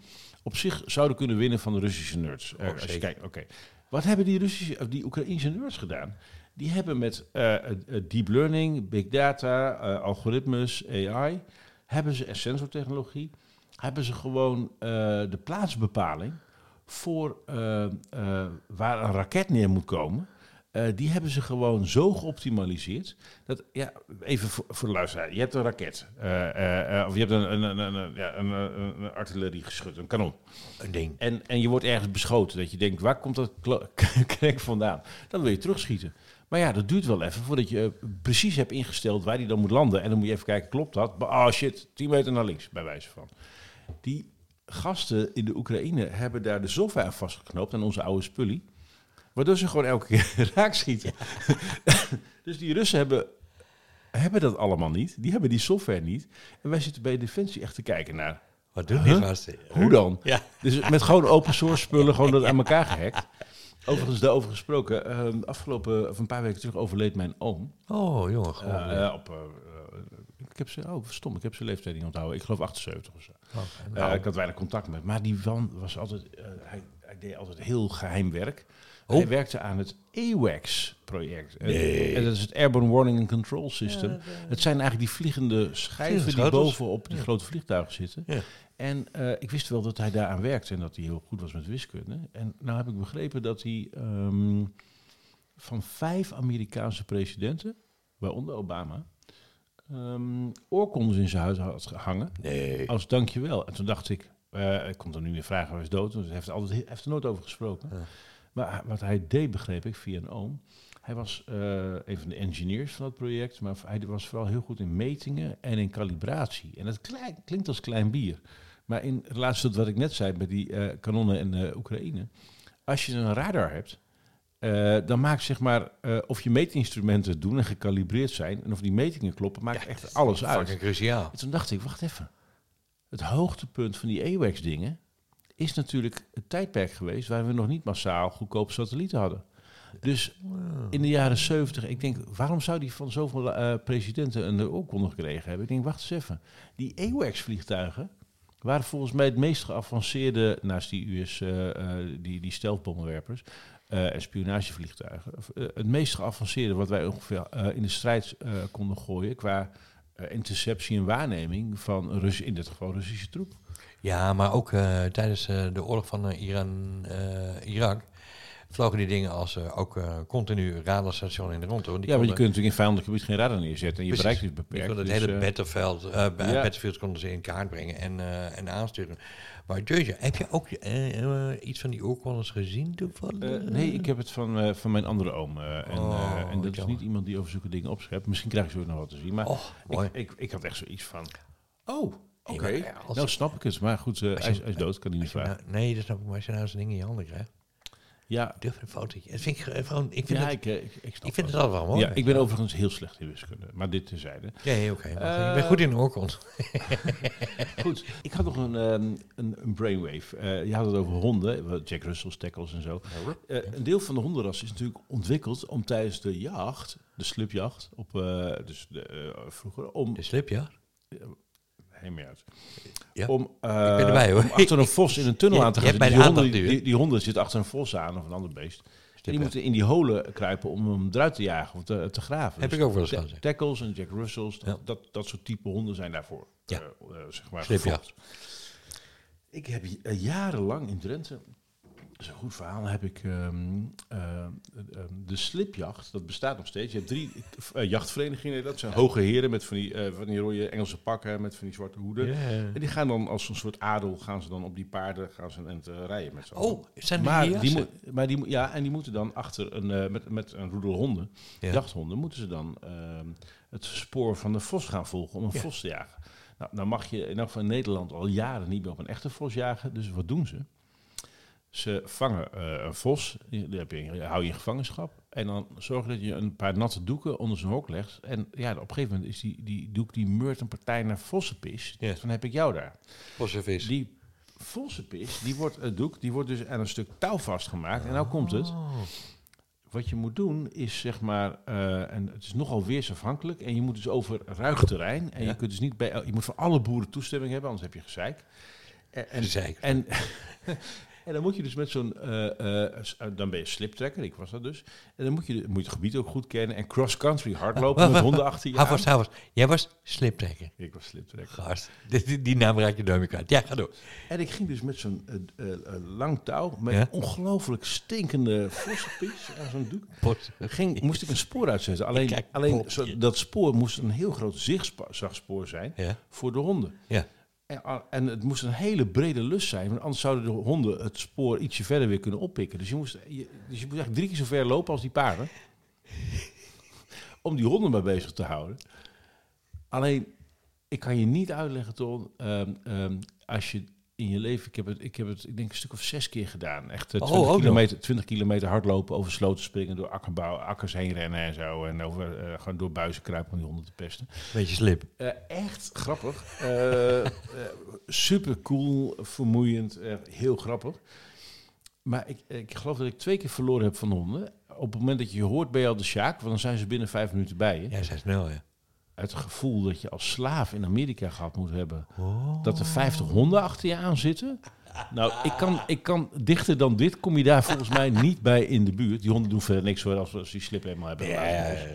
op zich zouden kunnen winnen van de Russische nerds. Oh, als je zeker. kijkt, oké. Wat hebben die, Russische, of die Oekraïnse nerds gedaan? Die hebben met eh, deep learning, big data, eh, algoritmes, AI, hebben ze en sensortechnologie, hebben ze gewoon eh, de plaatsbepaling voor waar een raket neer moet komen. die hebben ze gewoon zo geoptimaliseerd. Dat, ja, even voor, voor de luisteraar. Je hebt een raket. of je hebt een, een, een, een, ja, een, een, artilleriegeschut, een kanon. Een ding. En, en je wordt ergens beschoten. Dat je denkt, waar komt dat krek vandaan? Dan wil je terugschieten. Maar ja, dat duurt wel even voordat je eh, precies hebt ingesteld waar die dan moet landen. En dan moet je even kijken, klopt dat? Oh shit, 10 meter naar links, bij wijze van. Die gasten in de Oekraïne hebben daar de software aan vastgeknoopt aan onze oude spullie. Waardoor ze gewoon elke keer raak schieten. dus die Russen hebben, hebben dat allemaal niet. Die hebben die software niet. En wij zitten bij Defensie echt te kijken naar... Wat doen Huh? die gasten? Hoe dan? Ja. Dus met gewoon open source spullen, gewoon dat aan elkaar gehackt. Overigens, daarover gesproken. ehm, afgelopen, of een paar weken terug overleed mijn oom. Oh, jongen. Gewoon, Eh, eh, op, eh, ik heb ze, oh stom, ik heb zijn leeftijd niet onthouden. Ik geloof 78 of zo. oh, nou, ik had weinig contact met. Maar die man was altijd, eh, hij, hij deed altijd heel geheim werk. Oh. Hij werkte aan het AWACS-project. En- Nee. En dat is het Airborne Warning and Control System. het zijn eigenlijk die vliegende schijven die bovenop die Ja. grote vliegtuigen zitten. Ja. En eh, ik wist wel dat hij daaraan werkte en dat hij heel goed was met wiskunde. En nou heb ik begrepen dat hij ehm, van vijf Amerikaanse presidenten, waaronder Obama, oorkondes in zijn huis had gehangen. nee. Als dankjewel. En toen dacht ik, eh, ik kon er nu meer vragen, hij is dood. Want hij heeft, er altijd, hij heeft er nooit over gesproken. Ja. Maar wat hij deed, begreep ik, via een oom. Hij was eh, een van de engineers van dat project. Maar hij was vooral heel goed in metingen en in calibratie. En dat klinkt als klein bier. Maar in relatie tot wat ik net zei bij die eh, kanonnen in eh, Oekraïne. Als je een radar hebt, eh, dan maakt zeg maar of je meetinstrumenten doen en gecalibreerd zijn. En of die metingen kloppen, maakt echt alles uit. Fucking cruciaal. En toen dacht ik, wacht even. Het hoogtepunt van die AWACS-dingen is natuurlijk het tijdperk geweest waar we nog niet massaal goedkope satellieten hadden. Dus in de jaren 70, ik denk, waarom zou die van zoveel presidenten een oorkonde gekregen hebben? Ik denk, wacht eens even. Die AWACS-vliegtuigen waren volgens mij het meest geavanceerde, naast die US, eh, eh, die, die stealthbommenwerpers eh, en spionagevliegtuigen, het meest geavanceerde wat wij ongeveer in de strijd konden gooien qua interceptie en waarneming van Rus in dit geval Russische troep. Ja, maar ook tijdens de oorlog van eh, Iran, eh, Irak vlogen die dingen als eh, ook eh, continu radarstations in de rond. Hoor. Die ja, maar je kunt natuurlijk in vijandelijk gebied geen radar neerzetten en je bereikt is beperkt. dus, het hele eh, battlefield, eh, ba- ja. battlefield konden ze in kaart brengen en, en aansturen. Maar Deusje, heb je ook iets van die oorkondes gezien toevallig? nee, ik heb het van, van mijn andere oom. en, Oh, en dat is niet iemand die over zulke dingen opschept. Misschien krijg ik zo nog wat te zien. Maar Oh, ik, ik, ik had echt zoiets van... Oh, oké. Nou snap ik het. Maar goed, hij, is- je- dood, kan hij niet je vragen. nou- nee, dat snap ik. Maar als je nou zo'n ding in je handen krijgt, Ja, durf een fotootje. Dat vind ik ge- gewoon, ik vind, ja het, ik, eh, ik, ik vind het wel. altijd wel mooi. Ja, ik ben overigens heel slecht in wiskunde. Maar dit terzijde. Ja, oké. Eh, ik ben goed in de oorkons. Goed, ik had nog een, ehm, een, een brainwave. Eh, je had het over honden, Jack Russell's tackles en zo. Eh, een deel van de hondenras is natuurlijk ontwikkeld om tijdens de jacht, de slipjacht, op, eh, dus de, eh, vroeger, om... De slip, ja? Heen meer uit. Ja, Om, eh, ben erbij, hoor. om achter een vos in een tunnel aan te gaan Die de honden, die, die honden zitten achter een vos aan of een ander beest. En die moeten in die holen kruipen om hem eruit te jagen of te, te graven. Heb Dus ik ook wel eens gehad. Tackles en Jack Russells, dat, Ja. dat, dat soort type honden zijn daarvoor. Ja. eh, eh, zeg maar. Ik heb jarenlang in Drenthe dat is een goed verhaal. Dan heb ik ehm, eh, ehm, de slipjacht. Dat bestaat nog steeds. Je hebt drie eh, jachtverenigingen. Dat zijn hoge heren met van die, eh, van die rode Engelse pakken met van die zwarte hoeden. En die gaan dan als een soort adel gaan ze dan op die paarden gaan ze en rijden met z'n. Oh, zijn maar die die, jassen? moet, maar die, moet- ja, en die moeten dan achter een, eh, met, met een roedel honden, Ja. jachthonden, moeten ze dan ehm, het spoor van de vos gaan volgen om een Ja. vos te jagen. Nou, nou mag je in elk geval in Nederland al jaren niet meer op een echte vos jagen. Dus wat doen ze? Ze vangen eh, een vos, die heb je, hou je in gevangenschap. En dan zorg je dat je een paar natte doeken onder zijn hok legt. En ja, op een gegeven moment is die, die doek die meurt een partij naar vossenpis. Ja. Dan heb ik jou daar. Vossenvis. Die volsepis, die wordt, het doek, die wordt dus aan een stuk touw vastgemaakt. En nou komt het. Oh. Wat je moet doen is zeg maar, eh, en het is nogal weersafhankelijk. En je moet dus over ruig terrein. En Ja. je kunt dus niet bij, je moet van alle boeren toestemming hebben, anders heb je gezeik. En, en, en, en dan moet je dus met zo'n, eh, eh, eh, dan ben je sliptrekker, ik was dat dus. En dan moet je, moet je het gebied ook goed kennen. En cross-country hardlopen met honden achter je vast, hou vast. Jij was sliptrekker. Ik was sliptrekker. Gast. Die, die, naam raak je meer kwijt. Ja, ga door. En ik ging dus met zo'n lang touw, met Ja. ongelooflijk stinkende vossenpies aan zo'n doek. Pot. Ging, moest ik een spoor uitzetten. Alleen, Kijk, alleen zo, dat spoor moest een heel groot zigzagspoor zijn Ja. voor de honden. Ja. En, het moest een hele brede lus zijn, want anders zouden de honden het spoor ietsje verder weer kunnen oppikken. Dus je moest, dus je moest eigenlijk drie keer zo ver lopen als die paarden. om die honden maar bezig te houden. Alleen, ik kan je niet uitleggen, Ton, ehm, ehm, als je in je leven, ik heb het, ik heb het, ik denk een stuk of zes keer gedaan. Echt eh, Oh, 20, ook nog. kilometer, 20 kilometer hardlopen, over sloten springen, door akkerbouw, akkers heen rennen en zo. En over, eh, gewoon door buizen kruipen om die honden te pesten. Beetje slip. Eh, echt grappig. Eh, super cool, vermoeiend, heel grappig. Maar ik, ik geloof dat ik twee keer verloren heb van honden. Op het moment dat je hoort, ben je al de sjaak, want dan zijn ze binnen vijf minuten bij je. Jij zei snel, ja. Het gevoel dat je als slaaf in Amerika gehad moet hebben. Oh. Dat er 50 honden achter je aan zitten. Nou, ik kan, ik kan dichter dan dit, kom je daar volgens mij niet bij in de buurt. Die honden doen verder niks hoor, als als die slip helemaal hebben. Ja, ja, ja, ja.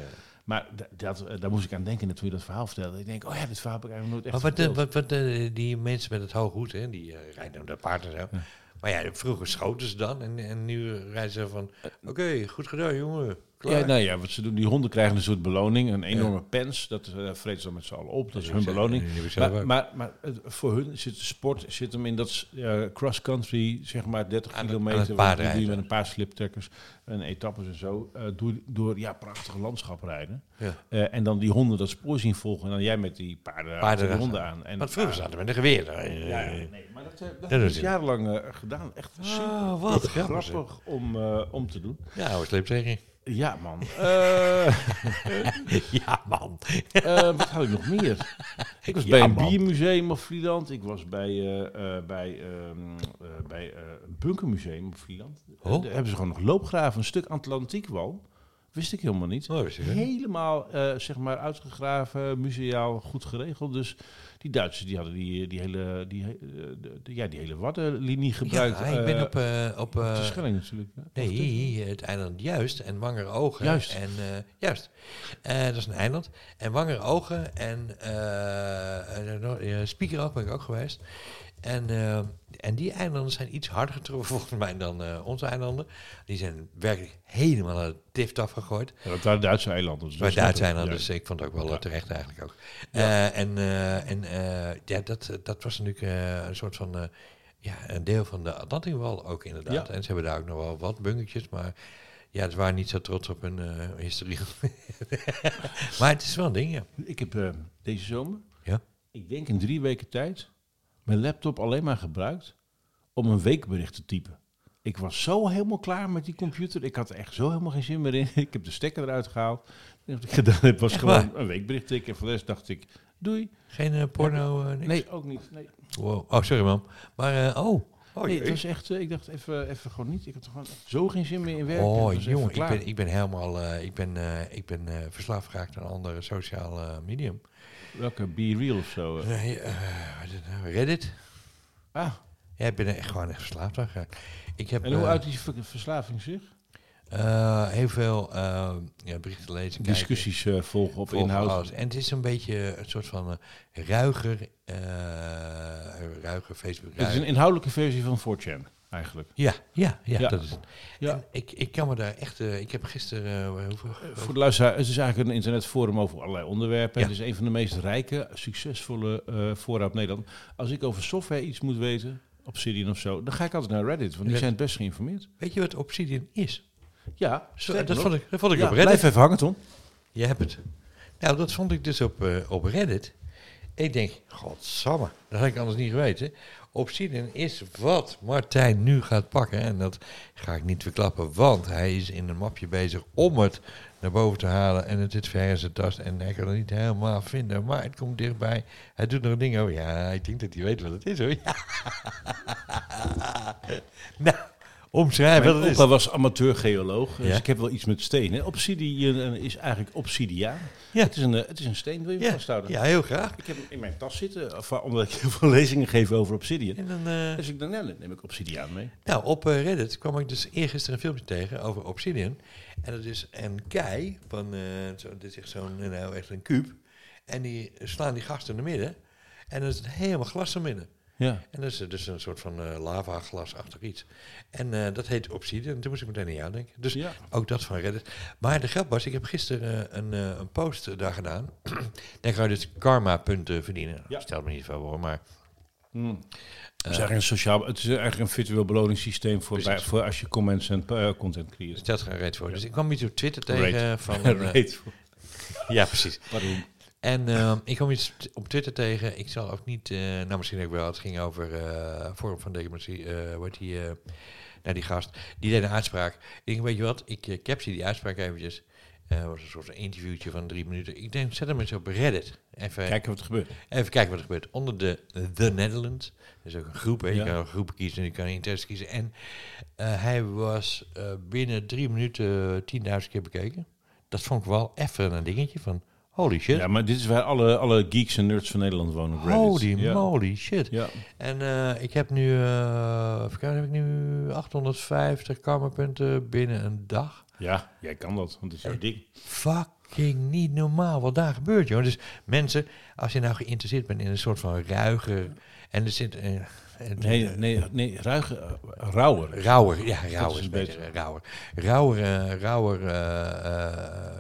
Maar dat, eh, daar moest ik aan denken toen je dat verhaal vertelde. Ik denk, oh ja, dit verhaal heb ik eigenlijk nooit Maar echt wat, eh, verteld. wat, wat eh, die mensen met het hoge hoed, hè, die eh, rijden op dat paard en zo. Maar ja, vroeger schoten ze dan en, en nu rijden ze van... Oké, goed gedaan, jongen. Klaar. Ja, nou ja, wat ze doen, die honden krijgen een soort beloning, een enorme pens. Dat uh, vreet ze dan met z'n allen op. Dat is hun beloning. hebben ze Maar, maar, maar eh, voor hun zit de sport zit hem in dat eh, cross-country, zeg maar 30 Aan het- kilometer. aan het je met een paar sliptrekkers en etappes en zo. eh, door, door ja, prachtige landschap rijden. Ja. En dan die honden dat spoor zien volgen. En dan jij met die paarden, erachter. honden aan. En, Want vroeger zaten we met een geweer. ja, nee, maar dat, dat dat heb ik is- jarenlang gedaan. Echt super Oh, wat grappig, om, om te doen. Ja, oude slipzeging. Ja, man. Eh, ja, man. Eh, wat had ik nog meer? Ik was Ja, bij een man. biermuseum op Vlieland. Ik was bij, eh, bij, ehm, eh, bij een bunkermuseum op Vlieland. Oh. Daar hebben ze gewoon nog loopgraven, een stuk Atlantiekwal. Wist ik helemaal niet. Oh, wist ik wel. Helemaal eh, zeg maar uitgegraven, museaal, goed geregeld. Dus die Duitsers die hadden die, die hele, die, eh, de, ja, die hele waddenlinie gebruikt. Ja, ik ben eh, op... eh, op eh, de Schelling natuurlijk. Nee, het eiland Juist en Wangerogen. Juist. En, eh, juist. Eh, dat is een eiland. En Wangerogen en eh uh, Spiekeroog ben ik ook geweest. En, eh, en die eilanden zijn iets harder getroffen volgens mij dan eh, onze eilanden. Die zijn werkelijk helemaal aan de tift afgegooid. Ja, dat waren Duitse eilanden. Dus Bij dat snap Duits ik. eilanden, Ja. dus ik vond het ook wel Ja. eh, terecht eigenlijk ook. Eh, en eh, en eh, ja, dat, dat was natuurlijk eh, een soort van... eh, ja, een deel van de Atlantikwal ook inderdaad. Ja. En ze hebben daar ook nog wel wat bunkertjes, maar ja, ze waren niet zo trots op hun eh, historie. maar het is wel een ding, ja. Ik heb eh, deze zomer, Ja. ik denk in drie weken tijd, mijn laptop alleen maar gebruikt om een weekbericht te typen. Ik was zo helemaal klaar met die computer. Ik had er echt zo helemaal geen zin meer in. Ik heb de stekker eruit gehaald. En Wat ik gedaan heb was Echt gewoon waar? een weekbericht tikken. En voor de rest dacht ik, doei. Geen eh, porno, eh, niks? Nee, ook niet. Nee, Wow. Oh, sorry man. Maar, eh, oh. Oh, nee het was echt, ik dacht even, even gewoon niet. Ik had er gewoon zo geen zin meer in werken. Oh, jongen, ik ben, ik ben helemaal, eh, ik ben, ik ben verslaafd geraakt aan een andere sociaal medium. Welke Be Real of zo? eh? Nee, wat is het nou? Reddit? Ah, Ja, ik ben er echt gewoon echt verslaafd aan geraakt. Ik heb en hoe eh, uit die ver- verslaving zich? eh, heel veel eh, ja, berichten lezen, Discussies volgen op volgen, inhoud. alles. En het is een beetje een soort van ruiger, eh ruiger Facebook. Het is een inhoudelijke versie van 4chan, eigenlijk. Ja, ja, ja, Ja. dat is het. Ja. En ik, ik kan me daar echt... eh, ik heb gisteren... eh, hoeveel, Voor de luisteraar, het is eigenlijk een internetforum over allerlei onderwerpen. Ja. Het is een van de meest rijke, succesvolle eh fora op Nederland. Als ik over software iets moet weten, Obsidian of zo, dan ga ik altijd naar Reddit, want die zijn het best geïnformeerd. weet je wat Obsidian is? Ja, Zo, dat, vond ik, dat vond ik op Reddit. Blijf even hangen, Tom. Je hebt het. Nou, dat vond ik dus op, eh, op Reddit. Ik denk, godsamme, dat had ik anders niet geweten. Obsidian is wat Martijn nu gaat pakken. En dat ga ik niet verklappen, want hij is in een mapje bezig om het naar boven te halen. En het zit ver in zijn tas en hij kan het niet helemaal vinden. Maar het komt dichtbij. Hij doet nog een ding over. Ja, ik denk dat hij weet wat het is hoor. Nou, omschrijf wat het is. opa was amateur-geoloog, dus Ja. ik heb wel iets met stenen. Obsidian eh, is eigenlijk obsidiaan. Ja. Het, is een, eh, het is een steen, wil je Ja, vasthouden? ja, heel graag. Ik heb hem in mijn tas zitten, of, omdat ik heel veel lezingen geef over Obsidian. En dan... eh, Dus ik dan neem ik Obsidiaan mee. Nou, op eh, Reddit kwam ik dus eergisteren een filmpje tegen over Obsidian. En dat is een kei van, eh, zo, dit is echt zo'n, nou echt een kuub. En die slaan die gasten in de midden. En dan is helemaal glas in midden. Ja. En dat is dus een soort van eh lavaglasachtig iets. En eh, dat heet Obsidian. En toen moest ik meteen aan jou denken. Dus ja. ook dat van Reddit. Maar de grap was, ik heb gisteren eh, een, een post daar gedaan. Daar kan je dus karma punten verdienen. Ja. Stel me niet voor, maar... Hmm. Het is eigenlijk een sociaal, het is eigenlijk een virtueel beloningssysteem voor, bij, voor als je comments en content creëert. Stelt geen reet voor. Dus ik kwam iets op Twitter tegen van... Rate voor- ja, precies. Pardon. En ehm, ik kwam iets op Twitter tegen. Ik zal ook niet, eh, nou misschien ook wel. Het ging over eh Forum van Democratie. eh wordt die, eh nou, die gast. Die deed een uitspraak. Ik denk, weet je wat? Ik uh, capture die uitspraak eventjes. Eh was een soort interviewtje van drie minuten. Ik denk, zet hem eens op Reddit. Even, Kijken wat er gebeurt. even kijken wat er gebeurt. Onder de The Netherlands. Dat is ook een groep. Hè. Je Ja. kan een groep kiezen en je kan interesse kiezen. En eh, hij was eh, binnen drie minuten 10.000 keer bekeken. Dat vond ik wel even een dingetje van... Holy shit. Ja, maar dit is waar alle, alle geeks en nerds van Nederland wonen. Holy ja. moly shit. Ja. En eh, ik heb nu, eh even kijken, heb ik nu 850 karmapunten binnen een dag. ja, jij kan dat, want het is jouw ding. Fucking niet normaal wat daar gebeurt, joh. Dus mensen, als je nou geïnteresseerd bent in een soort van ruiger... En er zit... eh, eh, Nee, nee, nee, ruige, eh, rauwer. Rauwer, ja, rauwer is beter. beter. eh, Rauwer, rauwer, eh, rauwer eh, eh,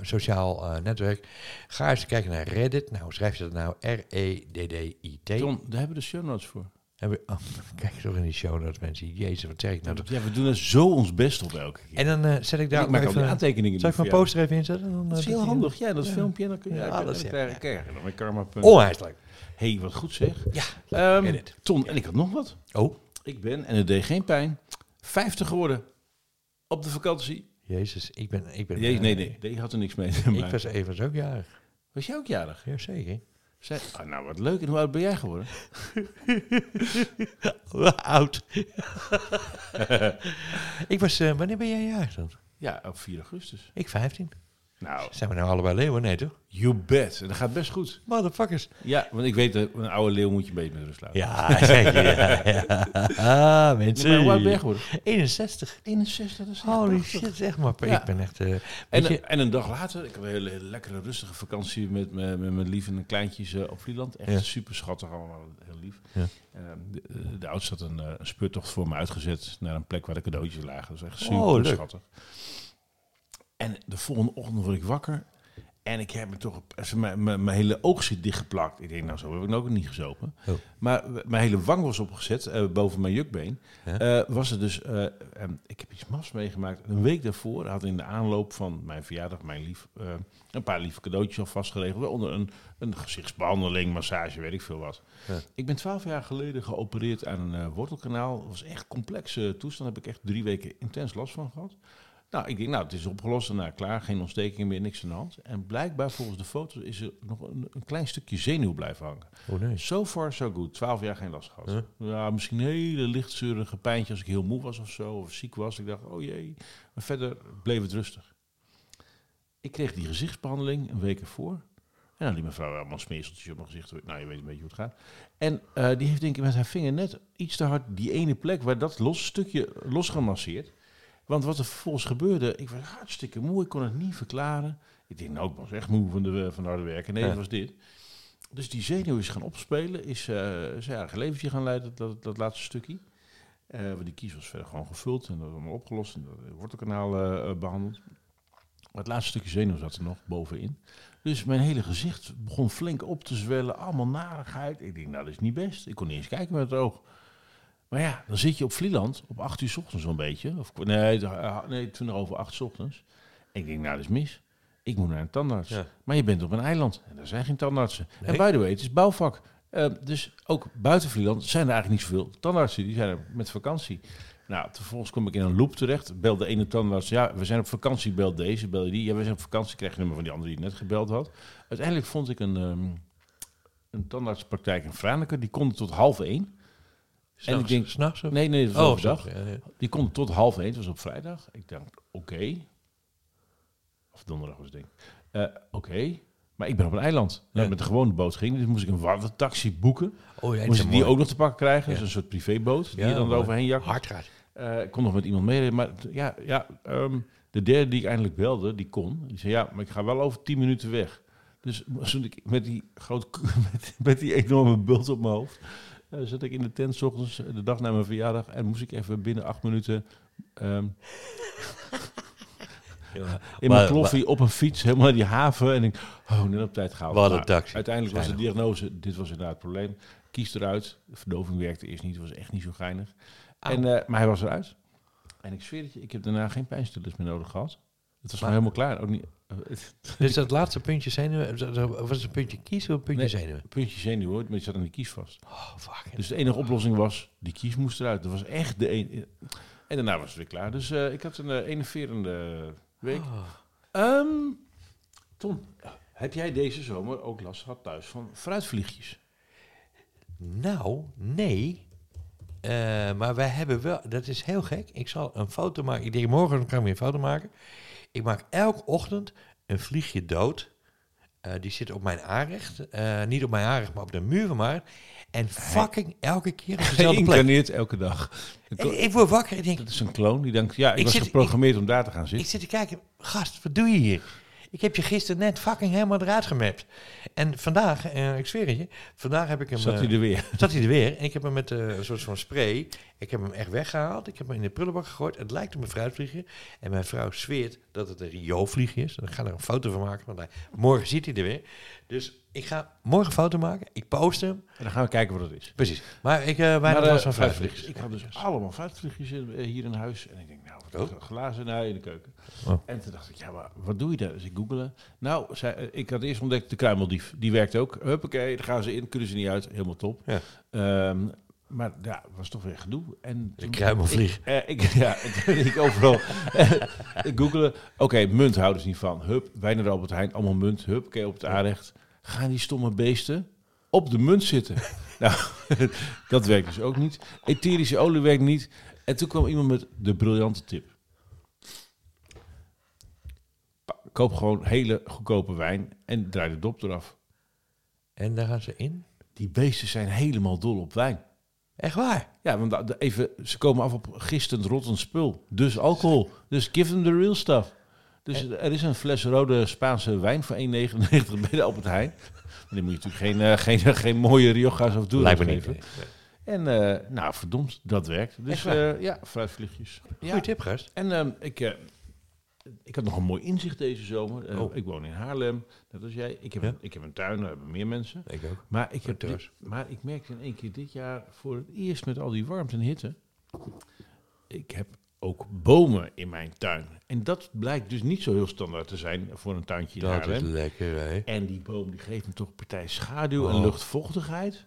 sociaal eh, netwerk. Ga eens kijken naar Reddit. Nou, schrijf je dat nou? R-E-D-D-I-T. Tom, daar hebben we de show notes voor. Hebben oh, kijk toch in die show notes, mensen. Jezus, wat zeg ik nou toch? Ja, we doen er zo ons best op elke keer. En dan eh, zet ik daar ik ook maak even... aantekeningen. Zal ik mijn poster even inzetten? Dan, Dat is eh, heel handig. Ja, dat Ja. filmpje. Dan kun je Ja, ja, dat is- krijg ja. karma. Leuk. Hey, wat goed zeg. Ja, Reddit. Ton, en ik had nog wat. Oh, Ik ben, en het deed geen pijn, 50 geworden op de vakantie. jezus, ik ben... Ik ben Nee, eh, nee, nee, die had er niks mee te Ik was even ook jarig. Was jij ook jarig? Jazeker. Zei, ah, nou, wat leuk. En hoe oud ben jij geworden? Oud. ik was... eh, wanneer ben jij jarig dan? Ja, op 4 augustus. Ik 15. Nou, Zijn we nou allebei leeuwen? Nee, toch? you bet. En dat gaat best goed. Motherfuckers. Ja, want ik weet dat een oude leeuw moet je beetje met rust laten. Ja, zeker. Ja, ja. Ah, mensen. maar hoe oud ben je geworden? 61. 61, dat is Holy prachtig. shit, zeg maar. Ja. Ik ben echt... eh, En, je, en een dag later, ik had een hele, hele lekkere rustige vakantie met, met, met mijn lief en kleintjes eh, op Vlieland. Echt Ja. super schattig, allemaal heel lief. Ja. Eh, de, de oudste had een, eh, een speurtocht voor me uitgezet naar een plek waar de cadeautjes lagen. Dat was echt super Oh, leuk. En de volgende ochtend word ik wakker. En ik heb me toch, mijn, hele oog zit dichtgeplakt. Ik denk, nou zo heb ik nog niet gezopen. Oh. Maar w- mijn hele wang was opgezet, eh, boven mijn jukbeen. Ja. Eh, was er dus, eh, ik heb iets mas meegemaakt. Een week daarvoor had in de aanloop van mijn verjaardag mijn lief eh, een paar lieve cadeautjes al vastgeregeld. Waaronder een, een gezichtsbehandeling, massage, weet ik veel wat. Ja. Ik ben twaalf jaar geleden geopereerd aan een eh, wortelkanaal. Dat was echt complexe toestand. Daar heb ik echt drie weken intens last van gehad. Nou, ik denk, nou, het is opgelost. Nou, klaar, geen ontstekingen meer, niks aan de hand. En blijkbaar volgens de foto's is er nog een, een klein stukje zenuw blijven hangen. Oh nee. So far, so good. Twaalf jaar geen last gehad. Huh? Ja, misschien een hele lichtzeurige pijntje als ik heel moe was of zo. Of ziek was. Ik dacht, oh jee. Maar verder bleef het rustig. Ik kreeg die gezichtsbehandeling een week ervoor. En dan liet mevrouw allemaal smeerseltjes op mijn gezicht. Nou, je weet een beetje hoe het gaat. En eh, die heeft denk ik met haar vinger net iets te hard die ene plek waar dat los stukje losgemasseerd. Want wat er vervolgens gebeurde, ik was hartstikke moe. Ik kon het niet verklaren. Ik denk, nou, ik was echt moe van, de, van harde werken. Nee, Ja. dat was dit. Dus die zenuw is gaan opspelen. Is uh, zijn eigen leventje gaan leiden, dat, dat laatste stukje. Eh, want die kies was verder gewoon gevuld en dat was allemaal opgelost. En dat wortelkanaal eh, eh, behandeld. Maar het laatste stukje zenuw zat er nog bovenin. Dus mijn hele gezicht begon flink op te zwellen. Allemaal narigheid. Ik denk, nou, dat is niet best. Ik kon niet eens kijken met het oog. Maar ja, dan zit je op Vlieland op 8 uur 's ochtends zo'n beetje. Of, nee, eh, nee, 20 over 8 's ochtends. Ik denk, nou, dat is mis. Ik moet naar een tandarts. Ja. Maar je bent op een eiland en er zijn geen tandartsen. Nee. En by the way, het is bouwvak. Eh, dus ook buiten Vlieland zijn er eigenlijk niet zoveel tandartsen. Die zijn er met vakantie. Nou, vervolgens kom ik in een loop terecht. Bel de ene tandarts. Ja, we zijn op vakantie. Bel deze, bel die. Ja, we zijn op vakantie. Krijg je nummer van die andere die net gebeld had. Uiteindelijk vond ik een, ehm, een tandartspraktijk in Franeker. Die kon tot half één. En ik denk, s'nachts of? nee, nee, dat was Oh, overdag. s'nachts, ja, ja. Die kon tot half één, het was op vrijdag. Ik dacht, oké. Of donderdag was het denk ik. Eh, oké, maar ik ben op een eiland. Met een gewone boot ging. Dus moest ik een watertaxi boeken. Oh, ja, moest ik die mooi. ook nog te pakken krijgen. Dus een soort privéboot die Ja, je dan mooi. eroverheen jakt. Hard gaat. Eh, ik kon nog met iemand mee. Maar ja, ja ehm, de derde die ik eindelijk belde, die kon. Die zei, ja, maar ik ga wel over tien minuten weg. Dus toen ik met die, grote, met, met die enorme bult op mijn hoofd... eh, zat ik in de tent 's ochtends, eh, de dag na mijn verjaardag... en moest ik even binnen acht minuten... ehm, in mijn kloffie op een fiets helemaal naar die haven. En ik, oh, net op tijd gehaald. Wat een taxi. Uiteindelijk was de diagnose, dit was inderdaad het probleem. Kies eruit. De verdoving werkte eerst niet, was echt niet zo geinig. En, eh, maar hij was eruit. En ik zweer het je, ik heb daarna geen pijnstillers meer nodig gehad. Het was Maar- helemaal klaar. Ook niet, Dus dat laatste puntje zenuwen, was het een puntje kiezen of een puntje Nee. zenuwen? puntje zenuw hoor, maar die zat aan die kies vast. Oh, fuck. Dus de enige oplossing was, die kies moest eruit. Dat was echt de enige. En daarna was het weer klaar. Dus eh, ik had een uh, enerverende week. Oh. Ehm Tom, heb jij deze zomer ook last gehad thuis van fruitvliegjes? Nou, nee. Eh, maar wij hebben wel, dat is heel gek. Ik zal een foto maken. Ik denk, morgen kan ik weer een foto maken. Ik maak elke ochtend een vliegje dood. Eh, die zit op mijn aanrecht. Eh, niet op mijn aanrecht, maar op de muur van aanrecht. En fucking elke keer op dezelfde plek. Geïncarneerd elke dag. En ik word wakker en ik denk, Dat is een kloon die denkt, ja, ik, Ik was zit- geprogrammeerd om daar te gaan ik zitten. zit te kijken, gast, wat doe je hier? Ik heb je gisteren net fucking helemaal eruit gemapt. En vandaag, eh, ik zweer het je, vandaag heb ik hem... Zat eh, hij er weer? zat hij er weer. En ik heb hem met eh, een soort van spray. Ik heb hem echt weggehaald. Ik heb hem in de prullenbak gegooid. Het lijkt op een fruitvliegje. En mijn vrouw zweert dat het een Rio-vliegje is. En ik ga er een foto van maken. Want hij, morgen ziet hij er weer. Dus ik ga morgen een foto maken. Ik post hem. En dan gaan we kijken wat het is. Precies. Maar ik uh, weinig Maar, eh, van fruitvliegjes. Ik had dus allemaal fruitvliegjes eh, hier in huis. En ik denk, Oh. glazen in de keuken. Oh. En toen dacht ik, ja, maar wat doe je daar? Dus ik googelde. Nou, zei, eh, ik had eerst ontdekt de kruimeldief. Die werkt ook. Huppakee, daar gaan ze in. Kunnen ze niet uit. Helemaal top. Ja. Ehm, maar ja, was toch weer gedoe. En De kruimelvlieg. Ik, eh, ik, ja, ik overal. ik googelde. Oké, munt houden ze niet van. Hup, wij naar de Albert Heijn. Allemaal munt. Hup, oké, op het aanrecht. Gaan die stomme beesten op de munt zitten? nou, dat werkt dus ook niet. Etherische olie werkt niet. En toen kwam iemand met de briljante tip. Koop gewoon hele goedkope wijn en draai de dop eraf. En daar gaan ze in. Die beesten zijn helemaal dol op wijn. Echt waar? Ja, want even, ze komen af op gistend rottend spul. Dus alcohol. Dus give them the real stuff. Dus er is een fles rode Spaanse wijn voor 1,99 bij de Albert Heijn. Die moet je natuurlijk geen, eh, geen, geen mooie Rioja's of doen niet. geven. En eh, nou, verdomd, dat werkt. Dus eh, ja, fruitvliegjes. Goeie tip, gast. En ehm, ik, eh, ik had nog een mooi inzicht deze zomer. Eh, Oh. Ik woon in Haarlem, net als jij. Ik heb, Ja. een, ik heb een tuin, daar hebben meer mensen. Ik ook. Maar ik, heb dit- maar ik merkte in één keer dit jaar voor het eerst met al die warmte en hitte. Ik heb ook bomen in mijn tuin. En dat blijkt dus niet zo heel standaard te zijn voor een tuintje in Dat is Haarlem. lekker, hè? En die boom die geeft me toch een partij schaduw en Oh. luchtvochtigheid.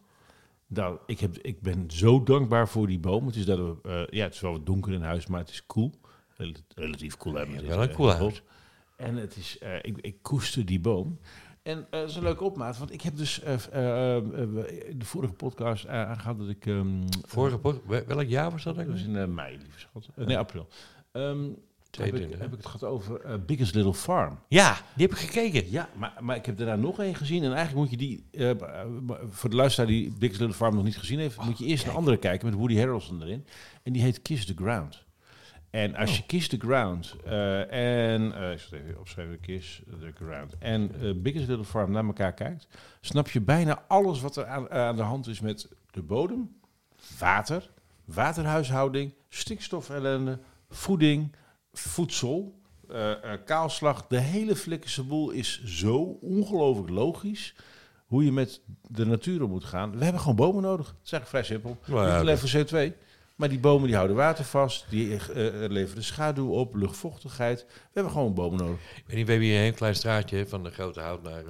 Nou, ik, heb, ik ben zo dankbaar voor die boom. Het is, dat we, eh, ja, het is wel wat donker in huis, maar het is cool. Rel- Relatief cool. Ja, is, wel een eh, cool bos. huis. En het is, eh, ik, ik koester die boom. En eh, dat is een leuke opmaat, want ik heb dus eh, eh, eh, de vorige podcast eh, aangehaald dat ik... ehm, Vorige po- wel- welk jaar was dat dat was eigenlijk? in eh, mei, lieve schat. Eh, nee, april. Ehm, heb, ik, 22, hè? heb ik het gehad over eh, Biggest Little Farm. Ja, die heb ik gekeken. Ja, maar, maar ik heb daarna nog één gezien. En eigenlijk moet je die, eh, eh, voor de luisteraar die Biggest Little Farm nog niet gezien heeft, moet je eerst een andere kijken met Woody Harrelson erin. En die heet Kiss the Ground. En als je Kiss the Ground en, ik zal even opschrijven, Kiss the Ground en Biggest Little Farm naar elkaar kijkt, snap je bijna alles wat er aan, aan de hand is met de bodem, water, waterhuishouding, stikstofellende, voeding, voedsel, eh, eh, kaalslag. De hele flikkerse boel is zo ongelooflijk logisch hoe je met de natuur om moet gaan. We hebben gewoon bomen nodig. Dat is eigenlijk vrij simpel. Nou ja, Niet alleen voor CO2, maar die bomen die houden water vast, die eh, leveren schaduw op, luchtvochtigheid. We hebben gewoon bomen nodig. Ik weet niet, we hebben hier een heel klein straatje van de Grote Hout naar...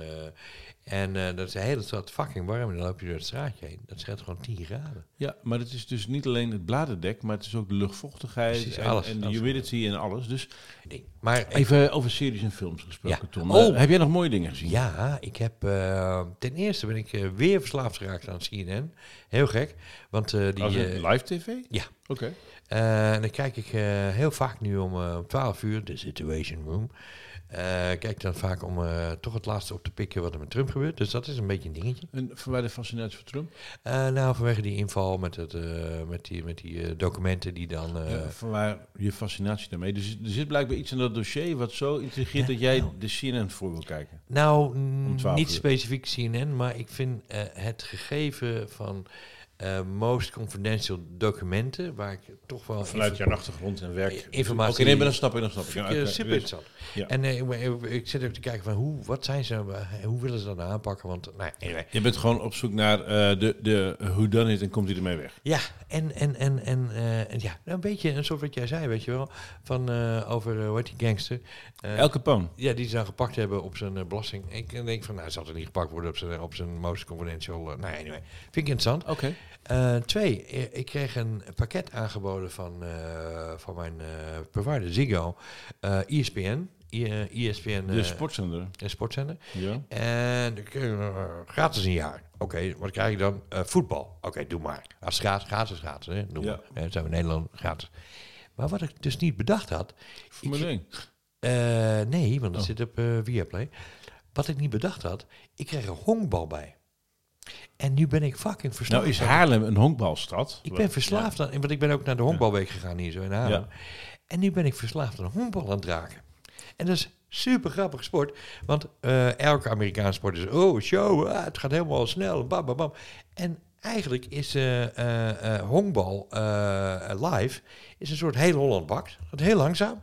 en eh, dat is de hele stad fucking warm. En dan loop je door het straatje heen. Dat scheelt gewoon 10 graden. Ja, maar het is dus niet alleen het bladerdek, maar het is ook de luchtvochtigheid Precies, en, alles, en de alles. humidity en alles. Dus Nee. Maar ik- even over series en films gesproken, Ja. Tom. Oh. Eh, heb jij nog mooie dingen gezien? Ja, ik heb eh, ten eerste ben ik weer verslaafd geraakt aan CNN. Heel gek, want die live tv? ja. Oké. en dan kijk ik heel vaak nu om om 12 uur de Situation Room. Eh, kijk dan vaak om eh, toch het laatste op te pikken wat er met Trump gebeurt. Dus dat is een beetje een dingetje. En van waar de fascinatie voor Trump? Eh, nou, vanwege die inval met, het, met die, met die documenten die dan. Ja, van waar je fascinatie daarmee? Dus er zit blijkbaar iets in dat dossier wat zo intrigeert dat jij nou. de CNN voor wil kijken. Nou, 12 niet uur. specifiek CNN, maar ik vind het gegeven van eh, most confidential documenten, waar ik toch wel Vanuit jouw achtergrond en werk. Informatie- Oké, nee, maar dan snap ik, dan snap ik. Ja, eh, super dus- interessant. Ja. En eh, ik, zit ook te kijken van hoe, wat zijn ze, eh, hoe willen ze dat nou aanpakken? Want, nou, anyway. Je bent gewoon op zoek naar eh, de, de hoe dan it en komt hij ermee weg. Ja, en, en, en, en, eh, en ja, een beetje een soort wat jij zei, weet je wel, van eh, over, eh, hoe heet die gangster? Eh, Elke poon. Ja, die ze dan gepakt hebben op zijn eh, belasting. Ik denk van, nou, zal er niet gepakt worden op zijn, op zijn most confidential. eh, nou, anyway. Vind ik interessant. Oké. Eh, twee, eh, ik kreeg een pakket aangeboden van, eh, van mijn provider Ziggo, ESPN. I- eh, ESPN De eh, sportzender. een sportzender. Ja. En gratis een jaar. Oké, wat krijg ik dan? Voetbal. Oké, doe maar. Als het gratis, gratis, gratis. Hè? Doe Ja. maar. Eh, zijn we in Nederland gratis. Maar wat ik dus niet bedacht had, Formule 1. eh, nee, want het Oh. zit op eh Viaplay. Wat ik niet bedacht had, ik kreeg er honkbal bij. En nu ben ik fucking verslaafd. Nou is Haarlem een honkbalstad. Ik ben verslaafd aan, want ik ben ook naar de honkbalweek gegaan hier zo in Haarlem. Ja. En nu ben ik verslaafd aan honkbal aan het raken. En dat is super grappig sport, want eh, elke Amerikaanse sport is, oh show, ah, het gaat helemaal snel, bam, bam, bam. En eigenlijk is eh, honkbal live is een soort heel Holland bakt. Het heel langzaam.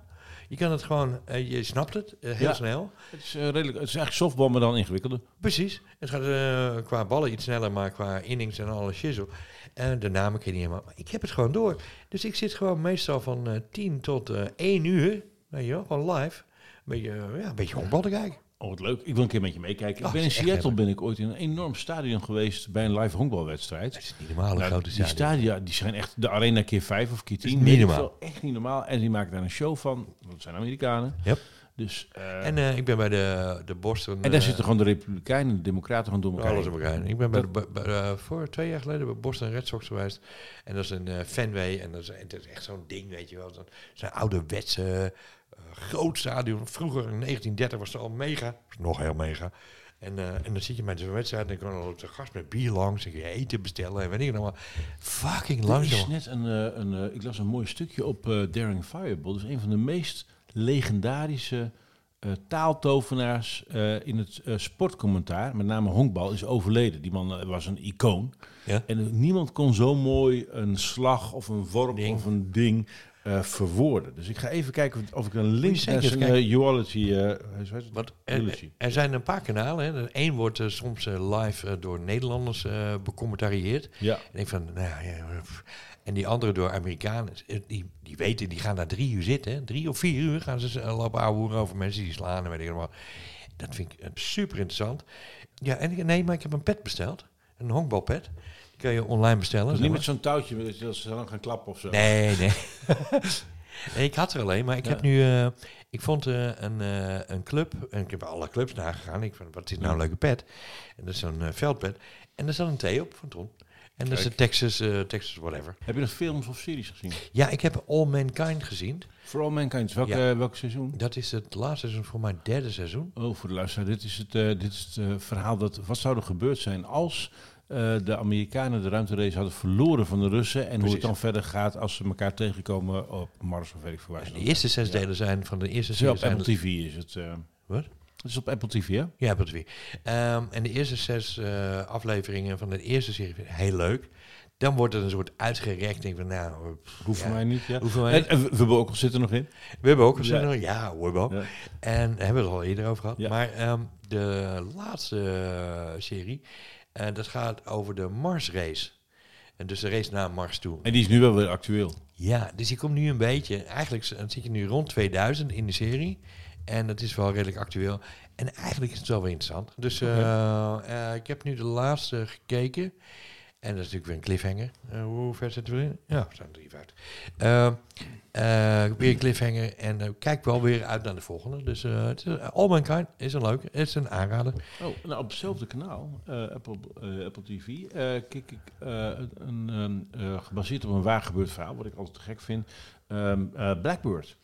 Je kan het gewoon, eh, je snapt het, eh, heel Ja. snel. Het is, eh, redelijk, het is eigenlijk softbal, maar dan ingewikkelder. Precies. Het gaat qua ballen iets sneller, maar qua innings en alle shizzle. En de namen ken je niet helemaal. Maar ik heb het gewoon door. Dus ik zit gewoon meestal van eh 10 tot eh 1 uur, weet je wel, gewoon live. Beetje, eh, ja, een beetje honkbal te kijken. Oh, wat leuk. Ik wil een keer met je meekijken. Oh, ik ben in Seattle hebben. ben ik ooit in een enorm stadion geweest bij een live honkbalwedstrijd. Is niet normaal, Nou, grote die stadion. stadia die zijn echt de arena keer vijf of keer is tien. niet weet ik normaal. veel. Echt niet normaal. En die maken daar een show van. Dat zijn Amerikanen. Yep. Dus, eh, En eh, ik ben bij de, de Boston... en daar zitten gewoon de Republikeinen en de Democraten gewoon door elkaar. Alles op elkaar. Ik ben bij de, bij- bij, voor twee jaar geleden bij Boston Red Sox geweest. En dat is een Fenway. En dat is, echt zo'n ding, weet je wel. Zo'n ouderwetse, groot stadion. Vroeger in 1930 was het al mega. Nog heel mega. En, eh, en dan zit je met zo'n wedstrijd en dan er een gast met bier langs. En je eten bestellen en weet ik nog maar. Fucking Er is langzaam. net een, eh, een eh, ik las een mooi stukje op eh, Daring Fireball. Dus een van de meest legendarische eh, taaltovenaars eh, in het eh, sportcommentaar. Met name honkbal is overleden. Die man eh, was een icoon. Ja. En eh, niemand kon zo mooi een slag of een worp Ding. of een ding eh, verwoorden. Dus ik ga even kijken of- ik een link naar zijn uh, Uology... eh, hoe heet het? Want er, Eulogy. er zijn een paar kanalen. Hè. Eén wordt eh, soms eh, live eh, door Nederlanders eh becommentarieerd. Ja. En ik van, nou ja, en die andere door Amerikanen, eh, die, die weten, die gaan daar drie uur zitten. hè. Drie of vier uur gaan ze eh, lopen ouwehoeren over mensen die slaan en weet ik wat. Dat vind ik eh, super interessant. Ja, en ik- nee, maar ik heb een pet besteld. Een honkbalpet. Kan je online bestellen. Dus niet met zo'n touwtje dat ze dan gaan klappen of zo. Nee, nee. Ik had er alleen, maar ik Ja. heb nu... eh, ik vond eh, een, eh, een club, en ik heb bij alle clubs nagegaan. Ik vond, wat is nou een leuke pet? En dat is zo'n eh, veldpet. En er zat een T op van Ton. En dat is de. Texas, Texas whatever. Heb je nog films of series gezien? Ja, ik heb All Mankind gezien. For All Mankind. Ja. eh, welk seizoen? Dat is het laatste seizoen voor mijn derde seizoen. Oh, voor de luisteraar. Dit is het, dit is het verhaal dat... Wat zou er gebeurd zijn als eh, de Amerikanen de ruimterace hadden verloren van de Russen... en hoe het dan verder gaat als ze elkaar tegenkomen op Mars of weet ik veel waar. De eerste zes Ja. delen zijn van de eerste is op. Apple TV is het. eh Wat? het is op Apple TV, hè? Ja, Apple TV. Ehm, en de eerste zes eh, afleveringen van de eerste serie vind ik heel leuk. Dan wordt het een soort uitgerekt. Denk van, nou, Hoeft ja, mij niet, ja. hoeven wij En, niet. en we, we hebben ook, zitten er nog in. We hebben ook een Ja. ja, ja hoor wel. Ja. En daar hebben we het al eerder over gehad. Ja. Maar ehm, de laatste serie, eh, dat gaat over de Mars race. En dus de race naar Mars toe. En die is nu wel weer actueel. Ja, dus die komt nu een beetje. Eigenlijk zit je nu rond 2000 in de serie. En dat is wel redelijk actueel. En eigenlijk is het wel weer interessant. Dus eh, eh, ik heb nu de laatste gekeken. En dat is natuurlijk weer een cliffhanger. Eh, hoe ver zitten we in? Ja, we zijn drie uit. Eh, weer een cliffhanger. En eh, kijk wel weer uit naar de volgende. Dus eh, All Mankind is een leuke. Het is een aanrader. Oh, nou op hetzelfde kanaal, Apple, Apple TV, kijk ik een, een, eh, gebaseerd op een waar gebeurd verhaal, wat ik altijd te gek vind, ehm, eh, Blackbird.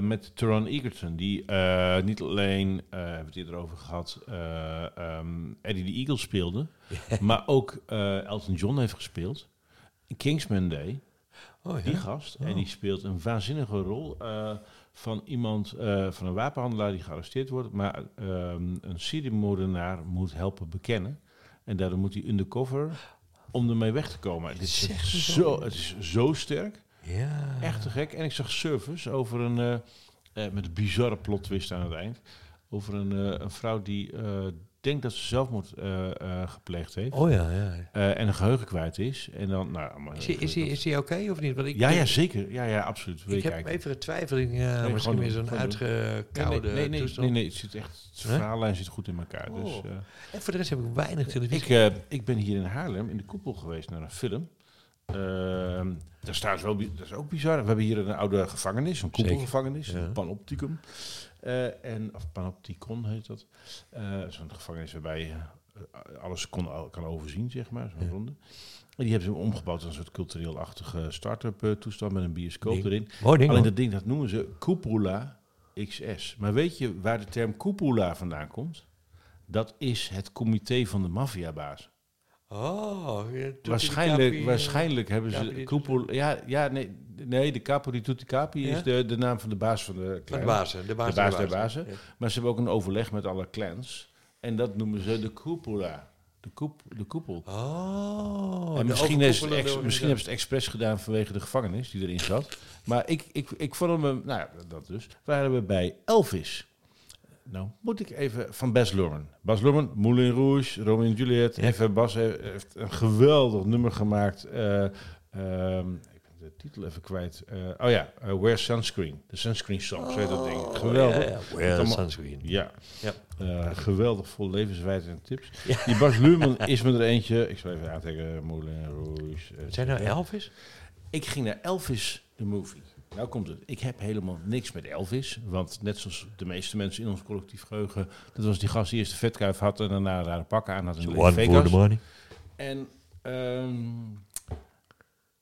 Met Teron Egerton, die niet alleen, hebben we het eerder over gehad, eh, ehm, Eddie the Eagle speelde, maar ook Elton John heeft gespeeld. Kingsman Day, Oh die gast. Oh. En die speelt een waanzinnige rol eh, van iemand, eh, van een wapenhandelaar die gearresteerd wordt, maar ehm, een seriemoordenaar moet helpen bekennen. En daardoor moet hij undercover om ermee weg te komen. Het is, zo? het is zo sterk, Ja. echt te gek. En ik zag Service over een, eh, met een bizarre plot twist aan het eind, over een, een vrouw die denkt dat ze zelfmoord eh, eh, gepleegd heeft. Oh ja, ja. eh, en een geheugen kwijt is. En dan, nou, allemaal Is hij, is hij, is hij oké of niet? Want ik, ja, ja, zeker. Ja, ja, absoluut. Wil Ik je heb kijken? even een twijfeling. Ja, Nee, misschien weer zo'n uitgekoude nee, nee, nee, toestand. nee, nee, het zit echt, het verhaallijn zit goed in elkaar. Dus, Oh. eh, En voor de rest heb ik weinig televisie. ik, eh, ik ben hier in Haarlem in de koepel geweest naar een film. Ehm daar staat wel, dat is ook bizar. We hebben hier een oude gevangenis, een koepelgevangenis, Ja. een panopticum. Eh, en, of panopticon heet dat. Eh Zo'n gevangenis waarbij je eh, alles kon, kan overzien, zeg maar. Zo'n Ja. ronde. En die hebben ze omgebouwd als een soort cultureel-achtige start-up toestand met een bioscoop Ding. erin. Ding. Alleen dat ding, dat noemen ze Cupola XS. Maar weet je waar de term Cupola vandaan komt? Dat is het comité van de maffiabaas. Oh, Waarschijnlijk, waarschijnlijk hebben ze Cupola... Ja, ja nee, nee, de Capo di Tutti Capi Ja? is de, de naam van de baas van de de clan. De baas, De baas bazen. Ja. Maar ze hebben ook een overleg met alle clans. En dat noemen ze de Cupola. De, koep, de koepel. Oh. en de misschien, is het overkoepelende ex- misschien hebben ze het expres gedaan vanwege de gevangenis die erin zat. Maar ik, ik, ik vond hem, nou ja, dat dus. Waren we bij Elvis. Nou, moet ik even van Bas Luhrmann. Bas Luhrmann, Moulin Rouge, Romeo en Juliet. Even Bas he- heeft een geweldig nummer gemaakt. Eh, ehm, ik ben de titel even kwijt. Eh, oh ja, eh, Wear Sunscreen. De Sunscreen Song, zo heet dat ding. Oh, Geweldig. Well, allemaal- sunscreen. Ja. Ja. Geweldig vol levenswijze en tips. Ja. Die Bas Luhrmann is me er eentje. Ik zal even aantekenen. Moulin Rouge. Zijn nou. Elvis? Ik ging naar Elvis, de movie. Nou komt het. Ik heb helemaal niks met Elvis. Want net zoals de meeste mensen in ons collectief geheugen... dat was die gast die eerst de vetkuif had... en daarna een rare pakken aan had in Las Vegas. money. En ehm,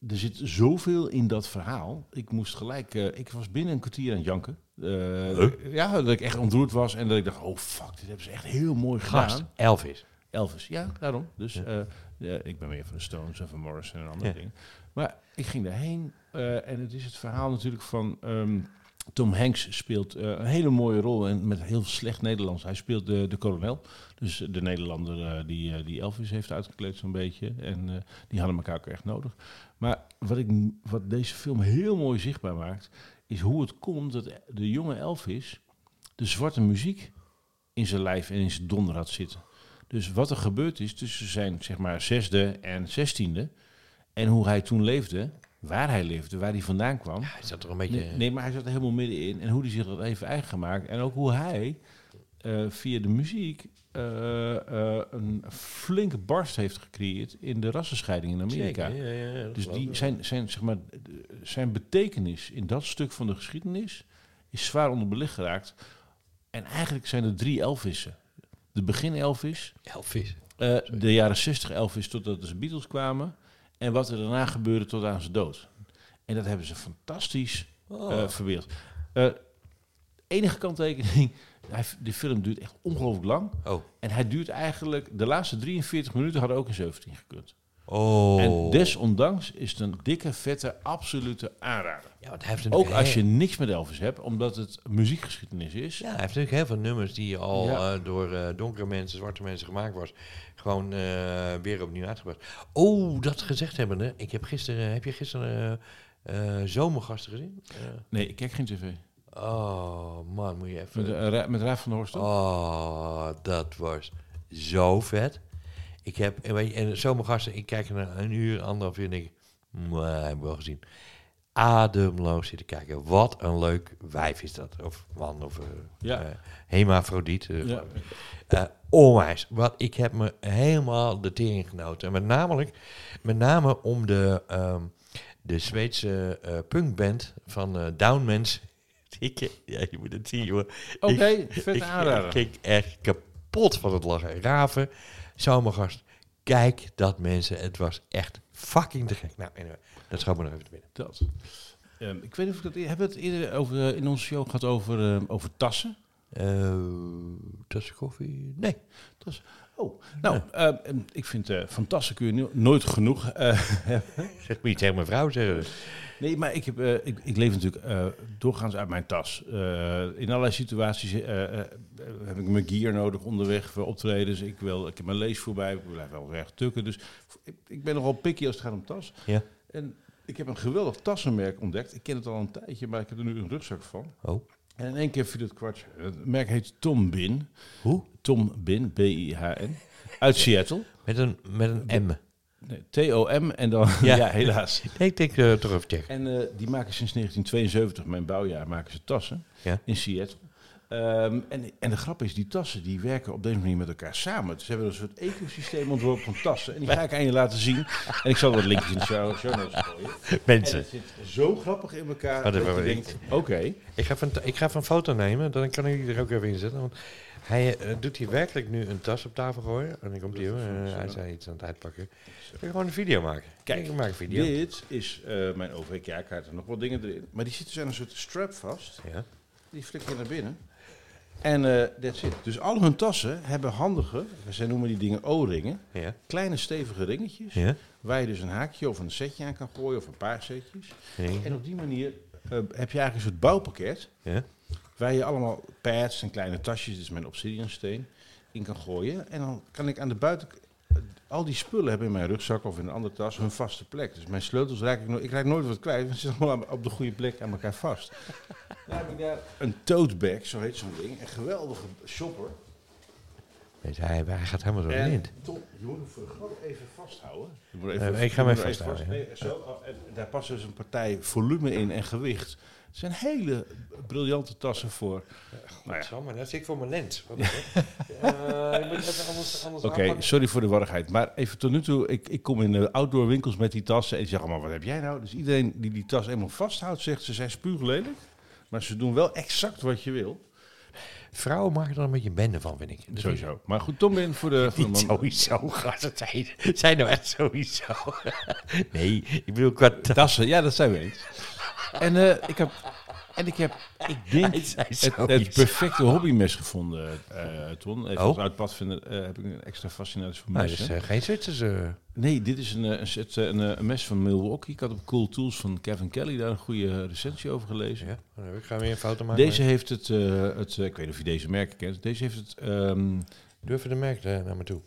er zit zoveel in dat verhaal. Ik moest gelijk... eh, ik was binnen een kwartier aan het janken. Eh, Ja, dat ik echt ontroerd was. En dat ik dacht, oh fuck, dit hebben ze echt heel mooi Gast, gedaan. Elvis. Elvis, ja, daarom. Dus Ja. eh, ja, ik ben meer van de Stones en van Morrison en andere Ja. dingen. Maar ik ging daarheen eh, en het is het verhaal natuurlijk van... ehm, Tom Hanks speelt eh, een hele mooie rol en met heel slecht Nederlands. Hij speelt de, de kolonel, dus de Nederlander eh, die, die Elvis heeft uitgekleed zo'n beetje. En die hadden elkaar ook echt nodig. Maar wat, ik, wat deze film heel mooi zichtbaar maakt, is hoe het komt dat de jonge Elvis de zwarte muziek in zijn lijf en in zijn donder had zitten. Dus wat er gebeurd is tussen zijn zeg maar zesde en zestiende en hoe hij toen leefde, waar hij leefde, waar hij vandaan kwam. Hij zat er een beetje... Nee, nee, maar hij zat er helemaal middenin. En hoe hij zich dat even eigen gemaakt. En ook hoe hij eh, via de muziek eh, eh, een flinke barst heeft gecreëerd in de rassenscheiding in Amerika. Zeker, ja, ja, ja, Dus die, zijn, zijn, zeg maar, zijn betekenis in dat stuk van de geschiedenis is zwaar onder belicht geraakt. En eigenlijk zijn er drie Elvissen. De begin Elvis, Elvis. de jaren 60 Elvis totdat de Beatles kwamen. En wat er daarna gebeurde tot aan zijn dood. En dat hebben ze fantastisch Oh. eh verbeeld. Eh, enige kanttekening, hij, die film duurt echt ongelooflijk lang. oh. En hij duurt eigenlijk, de laatste 43 minuten hadden ook in 17 gekund. Oh. En desondanks is het een dikke, vette, absolute aanrader. ja, want hij heeft Ook als je niks met Elvis hebt, omdat het muziekgeschiedenis is. Ja, hij heeft natuurlijk heel veel nummers die al Ja. eh, door eh, donkere mensen, zwarte mensen gemaakt was. Gewoon eh, weer opnieuw uitgebracht. Oh, dat gezegd hebbende. Ik heb gisteren, heb je gisteren zomergasten gezien? Nee, ik kijk geen tv. oh man, moet je even... Met, uh, Ra- met Raaf van der Horst? ook? Oh, dat was zo vet. Ik heb, en weet je, en zomergasten, ik kijk naar een uur, anderhalf uur en denk ik, "Mwah, heb ik wel gezien. Ademloos zitten kijken. Wat een leuk wijf is dat. Of man, of eh Ja. eh, hemafrodiet. eh, Ja. eh, onwijs. Wat, ik heb me helemaal de tering genoten. En met, namelijk, met name om de, ehm, de Zweedse eh, punkband van eh Downmans. Ik, ja, je moet het zien, joh. Oké, Ik- ging echt kapot van het lachen. Raven, zomergast. Kijk dat mensen. Het was echt fucking te gek. Nou, anyway, dat schoot me nog even te binnen. Dat. Ehm, ik weet niet of ik dat... Hebben we het eerder over, eh, in onze show gehad over, ehm, over tassen? Eh tassen koffie? Nee. Oh, nou, ehm, ik vind eh van tassen kun je no- nooit genoeg eh, Zeg me niet tegen mijn vrouw zeggen. Nee, maar ik, heb, eh, ik, ik leef natuurlijk eh, doorgaans uit mijn tas. Eh, in allerlei situaties eh, eh, heb ik mijn gear nodig onderweg voor optredens. Ik, wil, ik heb mijn leesvoer bij, ik blijf wel erg tukken. Dus ik, ik ben nogal picky als het gaat om tas. Ja. En ik heb een geweldig tassenmerk ontdekt. Ik ken het al een tijdje, maar ik heb er nu een rugzak van. Oh. En in één keer viel het kwartje. Het merk heet Tom Bin. Hoe? Tom Bin, B-I-H-N. Uit Seattle. Met een, met een M. Nee, T-O-M en dan... Ja. Ja, helaas. Nee, ik denk uh, toch even checken. En eh, die maken sinds 1972, mijn bouwjaar, maken ze tassen Ja. in Seattle. Ehm, en, en de grap is, die tassen die werken op deze manier met elkaar samen. Dus ze hebben een soort ecosysteem ontworpen van tassen. En die ga ik aan je laten zien. En ik zal wat linkjes in de show, show notes gooien. En Mensen, het zit zo grappig in elkaar. Dat je denkt, oké. ik ga, even, een- ik ga een foto nemen, dan kan ik die er ook even in zetten. Want hij eh, doet hier werkelijk nu een tas op tafel gooien. En dan komt hij, zo. hij zei iets aan het uitpakken. Ik ga gewoon een video maken. Kijk, ik maak een video. Dit is eh, mijn OVK-kaart en nog wat dingen erin. Maar die zitten aan een soort strap vast. Ja. Die flik je naar binnen. En eh that's it. Dus al hun tassen hebben handige, zij noemen die dingen O-ringen. Ja. Kleine stevige ringetjes. Ja. Waar je dus een haakje of een setje aan kan gooien of een paar setjes. En op die manier eh, heb je eigenlijk een soort bouwpakket. Ja. Waar je allemaal pads en kleine tasjes, is mijn obsidian steen, in kan gooien. En dan kan ik aan de buitenkant... Al die spullen hebben in mijn rugzak of in een andere tas hun vaste plek. Dus mijn sleutels raak ik nooit... Ik raak nooit wat kwijt, want ze zitten allemaal op de goede plek aan elkaar vast. Dan heb ik daar een tote bag, zo heet zo'n ding. Een geweldige shopper. Weet hij, hij gaat helemaal door de wind. Tom, je moet hem voor gewoon even vasthouden. Ik ga hem even vasthouden, Nee, zo, oh, en daar past dus een partij volume in en gewicht. Het zijn hele briljante tassen voor. Nou ja. Godsamme, dat zit ik voor mijn lens. Eh, ik moet even anders, anders Oké, sorry voor de warrigheid. Maar even tot nu toe, ik, ik kom in de outdoor winkels met die tassen en zeggen allemaal, wat heb jij nou? Dus iedereen die die tas eenmaal vasthoudt, zegt ze zijn spuuglelijk. Maar ze doen wel exact wat je wil. Vrouwen maken er een beetje een bende van, vind ik. Sowieso. Maar goed, Tom in voor de, voor de sowieso, gast. Het zijn, zijn nou echt sowieso. nee, ik bedoel qua ta- Tassen, ja, dat zijn we eens. En eh, ik heb, en ik heb, ik denk, het, het perfecte hobbymes gevonden, eh Ton. Even Oh. als uitpadvinder eh, heb ik een extra fascinatie voor Nou, messen. dat is eh, geen Zwitserse... Nee, dit is een, eh, een, set, eh, een, eh, een mes van Milwaukee. Ik had op Cool Tools van Kevin Kelly daar een goede recensie over gelezen. Ja, ik ga weer een foto maken. Deze heeft het, eh, het eh, ik weet niet of je deze merken kent. Deze heeft het, ehm, Durf de merk eh, naar me toe.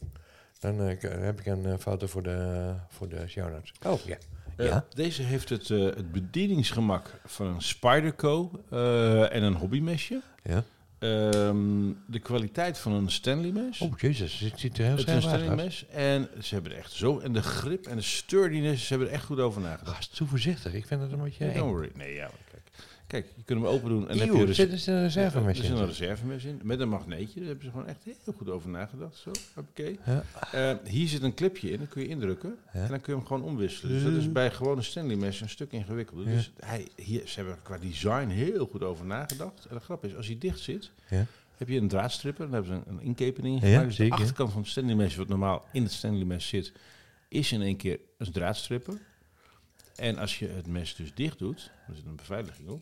Dan eh, heb ik een eh, foto voor de, voor de show notes. Oh, ja. eh, Ja? deze heeft het, eh, het bedieningsgemak van een Spyderco eh, en een hobbymesje. Ja. Ehm, de kwaliteit van een Stanley mes. Oh, jezus. Het ziet er heel het is een scherp uit. Stanley gast. mes. En ze hebben er echt zo. En de grip en de sturdiness, ze hebben er echt goed over nagedacht. Gast, zo voorzichtig. Ik vind het een beetje... Don't worry. Nee, ja, kijk. Kijk, je kunt hem open doen en Eeuw, heb je er zit dus een reservemesje Er zit een in. reservemes in. Met een magneetje. Daar hebben ze gewoon echt heel goed over nagedacht. Zo, oké. Ja. hier zit een clipje in, dat kun je indrukken. Ja. En dan kun je hem gewoon omwisselen. Dus dat is bij gewone Stanley mes een stuk ingewikkelder. Ja. Dus hij, hier, ze hebben qua design heel goed over nagedacht. En de grap is, als hij dicht zit, heb je een draadstripper. Dan hebben ze een, een inkeping in dus de achterkant van het Stanley mes, wat normaal in het Stanley mes zit, is in één keer een draadstripper. En als je het mes dus dicht doet, er zit een beveiliging op.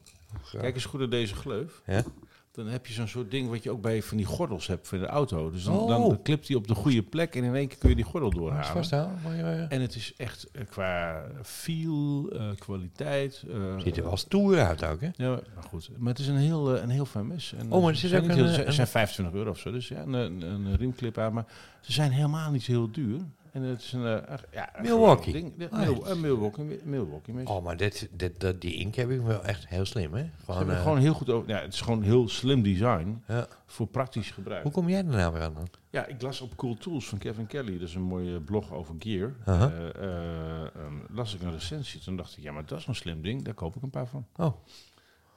Kijk eens goed naar deze gleuf. Ja. Dan heb je zo'n soort ding wat je ook bij van die gordels hebt voor de auto. Dus dan, Oh. dan klipt hij op de goede plek en in één keer kun je die gordel doorhalen. Maar, eh, En het is echt eh, qua feel, eh, kwaliteit. eh, Ziet er wel stoer uit ook, hè? Ja, maar goed. Maar het is een heel, een heel fijn mes. En, Oh, maar er zit ook een, heel- ze zijn 25 euro of zo. Dus ja, een, een, een riemclip aan. Maar ze zijn helemaal niet heel duur. En het is een... eh, ja, een Milwaukee. Ding, Ah, Mil- Milwaukee, Milwaukee. Oh, maar dit, dit, dat- die ink heb ik wel echt heel slim, hè? Gewoon, eh, gewoon heel goed over... Ja, het is gewoon heel slim design ja. voor praktisch gebruik. Hoe kom jij er nou weer aan dan? Ja, ik las op Cool Tools van Kevin Kelly. Dat is een mooie blog over gear. Aha. Eh, eh, ehm, las ik een recensie. Toen dacht ik, ja, maar dat is een slim ding. Daar koop ik een paar van. Oh,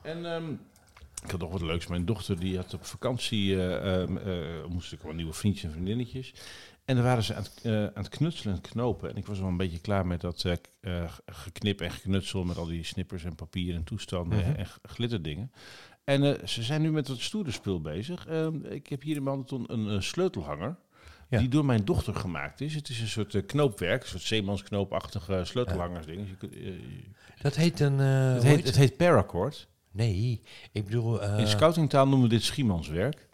En ehm, ik had nog wat leuks. Mijn dochter die had op vakantie, eh, moest ik wel nieuwe vriendjes en vriendinnetjes. En dan waren ze aan het, eh, aan het knutselen en knopen. En ik was wel een beetje klaar met dat eh, geknip en geknutsel met al die snippers en papier en toestanden Mhm. en glitterdingen. En ze zijn nu met het stoere spul bezig. Ehm, ik heb hier in mijn een, sleutelhanger. Ja. Die door mijn dochter gemaakt is. Het is een soort knoopwerk, een soort zeemansknoopachtige sleutelhangersding. Dus dat heet een... eh, het, heet, het heet paracord. Nee, ik bedoel... In scoutingtaal noemen we dit schiemanswerk.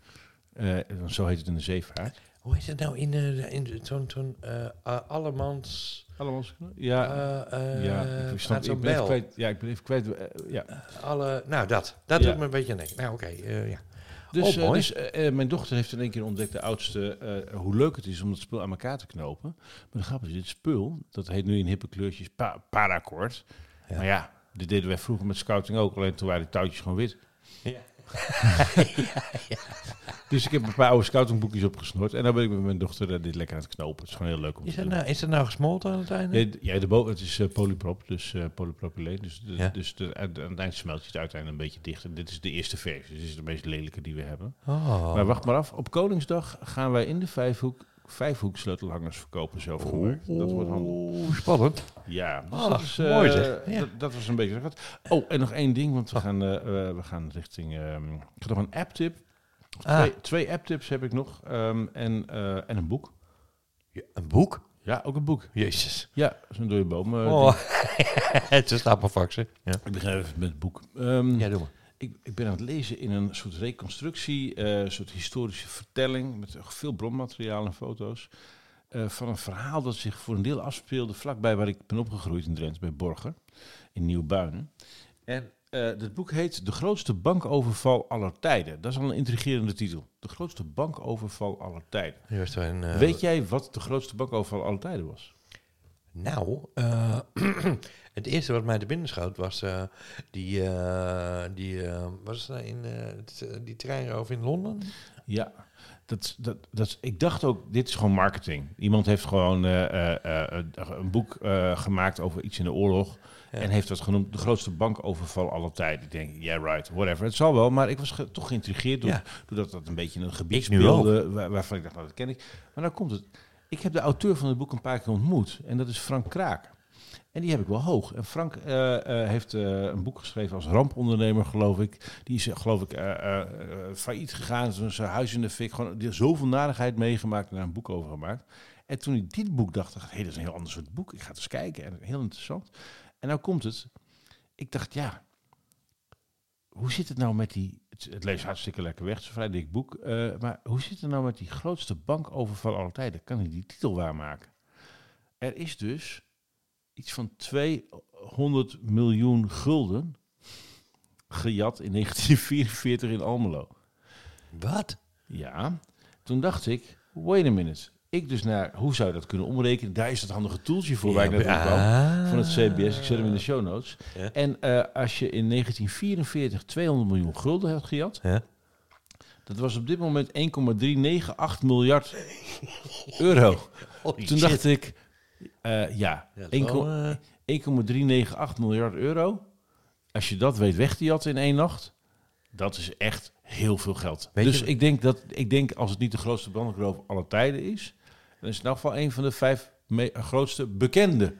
Zo heet het in de zeevaart. Hoe heet het nou in, eh, in zo'n zo'n eh, allemans... Allemaal? Ja, eh, ja, ik, snap, ik ben kwijt. Ja, ik ben even kwijt. ja. Alle, nou, dat. Dat Ja. doet me een beetje denken. Nou, oké. eh, ja. Dus, Oh, dus mijn dochter heeft in één keer ontdekt, de oudste, hoe leuk het is om dat spul aan elkaar te knopen. Maar de grap is, dit spul, dat heet nu in hippe kleurtjes pa paracord. Ja. Maar ja, dit deden wij vroeger met scouting ook, alleen toen waren die touwtjes gewoon wit. Ja. Dus ik heb een paar oude scoutingboekjes opgesnort en dan ben ik met mijn dochter eh, dit lekker aan het knopen. Het is gewoon heel leuk om Is te dat doen. nou, is dat nou gesmolten aan het einde? Ja, Ja, de bo- het is eh, polyprop, dus eh polypropyleen. Dus, de, Ja. dus de, aan aan het eind smelt je het uiteindelijk een beetje dicht. En dit is de eerste versie. Dit is de meest lelijke die we hebben. Oh. Maar wacht maar af. Op Koningsdag gaan wij in de Vijfhoek vijfhoek sleutelhangers verkopen zelf gemaakt. Dat wordt spannend. Ja, dus Ah, dat, is, mooi eh, zeg. Ja. dat, dat was een beetje wat. Oh, en nog één ding, want we, Oh. gaan, eh, eh, we gaan richting... ehm, ik heb nog een app-tip. Ah, Twee, twee app-tips heb ik nog. ehm, en, en een boek. ja, een boek? Ja, ook een boek. Jezus. Ja, zo'n dode boom. Oh. het is stapelfaxen. Ja. Ik begin even met het boek. Ehm, ja, doe maar. Ik, ik ben aan het lezen in een soort reconstructie, eh, een soort historische vertelling met veel bronmateriaal en foto's. eh, van een verhaal dat zich voor een deel afspeelde vlakbij waar ik ben opgegroeid in Drenthe, bij Borger, in Nieuwbuinen. En eh het boek heet De grootste bankoverval aller tijden. Dat is al een intrigerende titel. De grootste bankoverval aller tijden. Een, Weet jij wat de grootste bankoverval aller tijden was? Nou, het eerste wat mij te binnen schoot was eh, die, eh, die eh, was in eh, het, eh, die treinroof in Londen. Ja, dat, dat, dat, ik dacht ook, dit is gewoon marketing. Iemand heeft gewoon een boek gemaakt over iets in de oorlog. Ja. En heeft dat genoemd de grootste bankoverval aller tijden. Ik denk, yeah right, whatever. Het zal wel, maar ik was ge- toch geïntrigeerd door, Ja. doordat dat een beetje in een gebied speelde. Waar, waarvan ik dacht, nou dat ken ik. Maar nou komt het. Ik heb de auteur van het boek een paar keer ontmoet. En dat is Frank Kraak. En die heb ik wel hoog. En Frank eh, eh, heeft eh, een boek geschreven als rampondernemer, geloof ik. Die is, geloof ik, failliet gegaan. Zijn huis in de fik. Gewoon die zoveel narigheid meegemaakt en daar een boek over gemaakt. En toen ik dit boek dacht, dacht ik, hey, dat is een heel ander soort boek. Ik ga het eens kijken. En heel interessant. En nou komt het. Ik dacht, ja, hoe zit het nou met die... Het, het leest hartstikke lekker weg, het is een vrij dik boek. maar hoe zit het nou met die grootste bankoverval aller tijden? Kan hij die titel waarmaken? Er is dus iets van 200 miljoen gulden gejat in 1944 in Almelo. Wat? Ja, toen dacht ik, wait a minute. Ik dus naar, hoe zou je dat kunnen omrekenen? Daar is dat handige toeltje voor waar ik kwam. Ah. Van het CBS, ik zet hem in de show notes. Ja. En eh, als je in 1944 200 miljoen gulden hebt gejat, Ja. dat was op dit moment 1,398 miljard euro. Holy Toen shit. dacht ik, eh, ja, Ja, dat is 1,398 wel, eh, 1,398 miljard euro. Als je dat weet weg te jatten in één nacht, dat is echt heel veel geld. Weet dus je- ik denk dat, ik denk als het niet de grootste bankroof aller tijden is, dan is het in elk geval een van de vijf grootste bekende.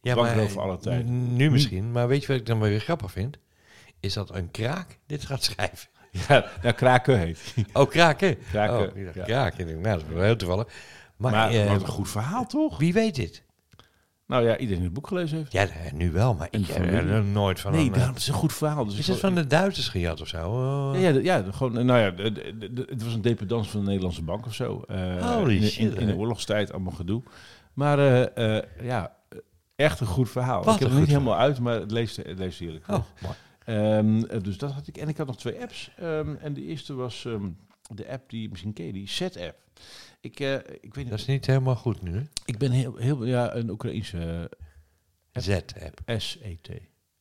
ja, bankroof aller tijden. Nu misschien, maar weet je wat ik dan wel weer grappig vind? Is dat een kraak dit gaat schrijven. Ja, ja Kraken heet. Oh, kraken. Kraken, Oh, ja. kraken. Nou, dat is wel heel toevallig. Maar, Maar, eh, wat een goed verhaal toch? wie weet dit? Nou ja, iedereen die het boek gelezen heeft. Ja, eh, nu wel, maar ik van heb wie? er nooit van. nee, een, eh, daarom, het is een goed verhaal. Dus is het van de Duitsers gejat of zo? Oh. Ja, ja, gewoon, eh, nou ja, het was een dependance van de Nederlandse bank of zo. Eh, Holy in, in, shit, in de oorlogstijd, allemaal gedoe. Maar eh, eh, ja, eh, echt een goed verhaal. Wat ik heb het niet helemaal uit, maar het leest, het leest heerlijk. Oh, mooi. Ehm, eh, dus dat had ik. En ik had nog twee apps. Ehm, en de eerste was ehm, de app die, misschien ken je die, Set-app. Ik, eh, ik weet Dat niet, is niet helemaal goed nu, hè? ik ben heel, heel ja, een Oekraïense App. Z-app. eh, SET.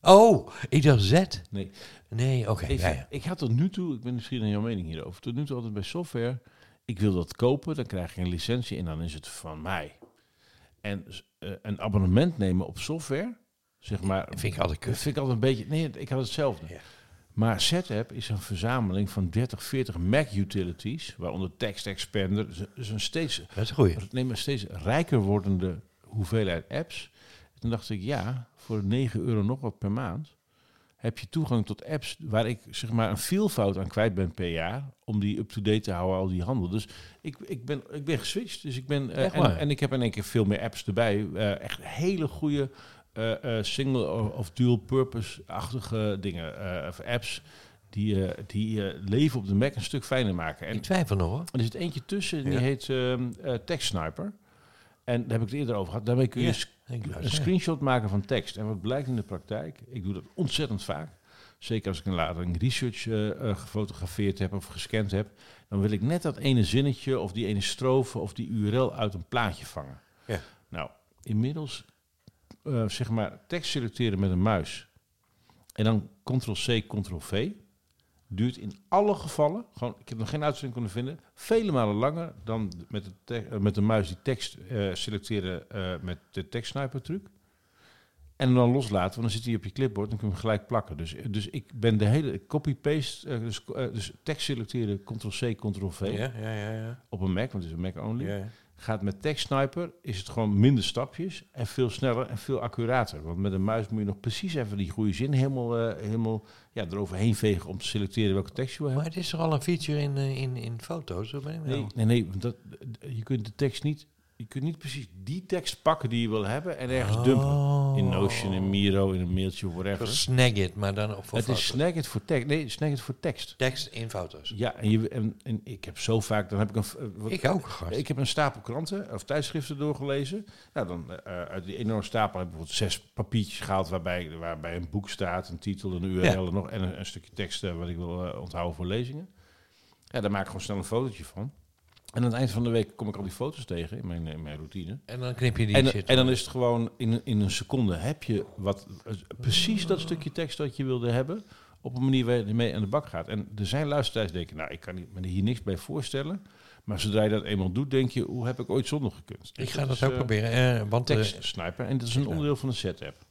Oh, ik dacht Z. Nee. Nee, oké. Even, ja, ja. Ik had tot nu toe, ik ben misschien naar jouw mening hierover, tot nu toe altijd bij software, ik wil dat kopen, dan krijg je een licentie en dan is het van mij. En eh, een abonnement nemen op software, zeg maar, Dat vind ik altijd dat kut. vind ik altijd een beetje, nee, ik had hetzelfde. Ja. Maar Setup is een verzameling van 30, 40 Mac-utilities, waaronder Text Expander, dus- een steeds, Dat is een steeds rijker wordende hoeveelheid apps. Toen dacht ik, ja, voor 9 euro nog wat per maand heb je toegang tot apps waar ik zeg maar een veelvoud aan kwijt ben per jaar om die up-to-date te houden, al die handel. Dus ik, ik, ben, ik ben geswitcht. Dus ik ben, eh, en, en ik heb in één keer veel meer apps erbij. Eh, echt hele goede single of, dual purpose-achtige dingen, eh, of apps die, eh, die eh, leven op de Mac een stuk fijner maken. En Ik twijfel nog, hoor. er zit eentje tussen, die Ja. heet eh, Text Sniper. En daar heb ik het eerder over gehad. Daarmee kun je Ja, een screenshot maken van tekst. En wat blijkt in de praktijk, ik doe dat ontzettend vaak. Zeker als ik een lading research eh, eh, gefotografeerd heb of gescand heb. Dan wil ik net dat ene zinnetje of die ene strofe of die URL uit een plaatje vangen. Ja. Nou, inmiddels eh, zeg maar tekst selecteren met een muis. En dan ctrl-c, ctrl-v. Duurt in alle gevallen, gewoon, ik heb nog geen uitzending kunnen vinden, vele malen langer dan met de, te- eh, met de muis die tekst eh, selecteren met de tekstsniper truc. En dan loslaten, want dan zit hij op je clipboard en kun je hem gelijk plakken. Dus, dus ik ben de hele copy-paste, dus, dus tekst selecteren, ctrl-c, ctrl-v Ja, ja, ja. ja. op een Mac, want het is een Mac only. ja. Gaat met Text Sniper is het gewoon minder stapjes en veel sneller en veel accurater. Want met een muis moet je nog precies even die goede zin helemaal, eh, helemaal ja, eroverheen vegen om te selecteren welke tekst je wil Maar hebben. het is toch al een feature in, eh, in, in foto's? Zo ben ik Nee, wel. nee, nee want dat, je kunt de tekst niet, je kunt niet precies die tekst pakken die je wil hebben en ergens dumpen. Oh. In Notion, in Miro, in een mailtje, whatever. Zoals Snagit, maar dan op voor Het is foto's. Snagit voor tekst. Nee, Snagit voor tekst. tekst in foto's. Ja, en, je, en, en ik heb zo vaak, dan heb ik een... eh, wat- Ik ook, gast. Ik heb een stapel kranten of tijdschriften doorgelezen. Nou, dan eh, uit die enorme stapel heb ik bijvoorbeeld zes papiertjes gehaald waarbij, waarbij een boek staat, een titel, een URL Ja. en nog en een, een stukje tekst eh, wat ik wil onthouden voor lezingen. Ja, daar maak ik gewoon snel een fotootje van. En aan het eind van de week kom ik al die foto's tegen in mijn, in mijn routine. En dan knip je die En, shit. en dan is het gewoon in, in een seconde heb je wat, eh, precies dat stukje tekst dat je wilde hebben. Op een manier waar je ermee aan de bak gaat. En er zijn luisteraars die denken, nou, ik kan niet, me hier niks bij voorstellen. Maar zodra je dat eenmaal doet, denk je, hoe heb ik ooit zonder gekund? ik ga dat ook eh, proberen. eh, want, eh, Tekst sniper. En dat is een onderdeel van de set-app.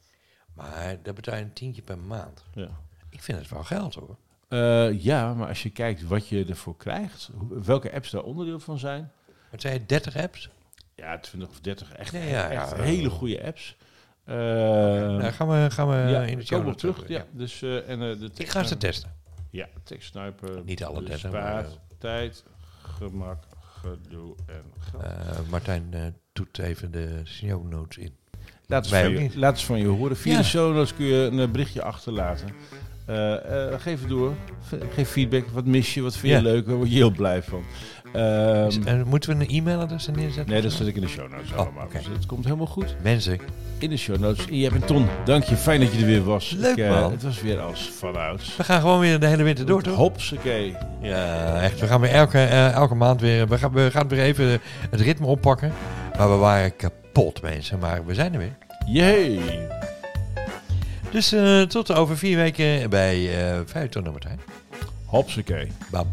maar daar betaal je een tientje per maand. Ja. Ik vind het wel geld hoor. Eh, ja, maar als je kijkt wat je ervoor krijgt, welke apps daar onderdeel van zijn. Wat zei je, 30 apps? Ja, 20 of 30 echt, Ja, ja, echt ja. hele goede apps. Eh, nou, gaan we, gaan we ja, in de show op terug. over, Ja, dus, eh, en, eh, de Ik ga ze testen. Ja, tekstsniper. Niet alle 30, maar, tijd, gemak, gedoe en geld. Martijn doet even de show notes in. laat, eens van je, laat eens van je horen. Via de show notes kun je een berichtje achterlaten. Eh, eh, geef het door. Geef feedback. Wat mis je? Wat vind je Ja. leuk? Daar word je heel blij van. Ehm, eh, moeten we een e-mailadres er neerzetten? nee, dat zet ik in de show notes Oh, allemaal. oké. Dus het komt helemaal goed. Mensen, In de show notes. En jij bent Ton. Dank je. Fijn dat je er weer was. Leuk, Ik, man. Het was weer als vanouds. we gaan gewoon weer de hele winter door, toch? Hopsakee. Ja, echt. We gaan weer elke, elke maand weer. We gaan, we gaan weer even het ritme oppakken. Maar we waren kapot, mensen. Maar we zijn er weer. Yay. Dus eh, tot over vier weken bij eh Vijf Ton Martijn. Hopsakee. Bam.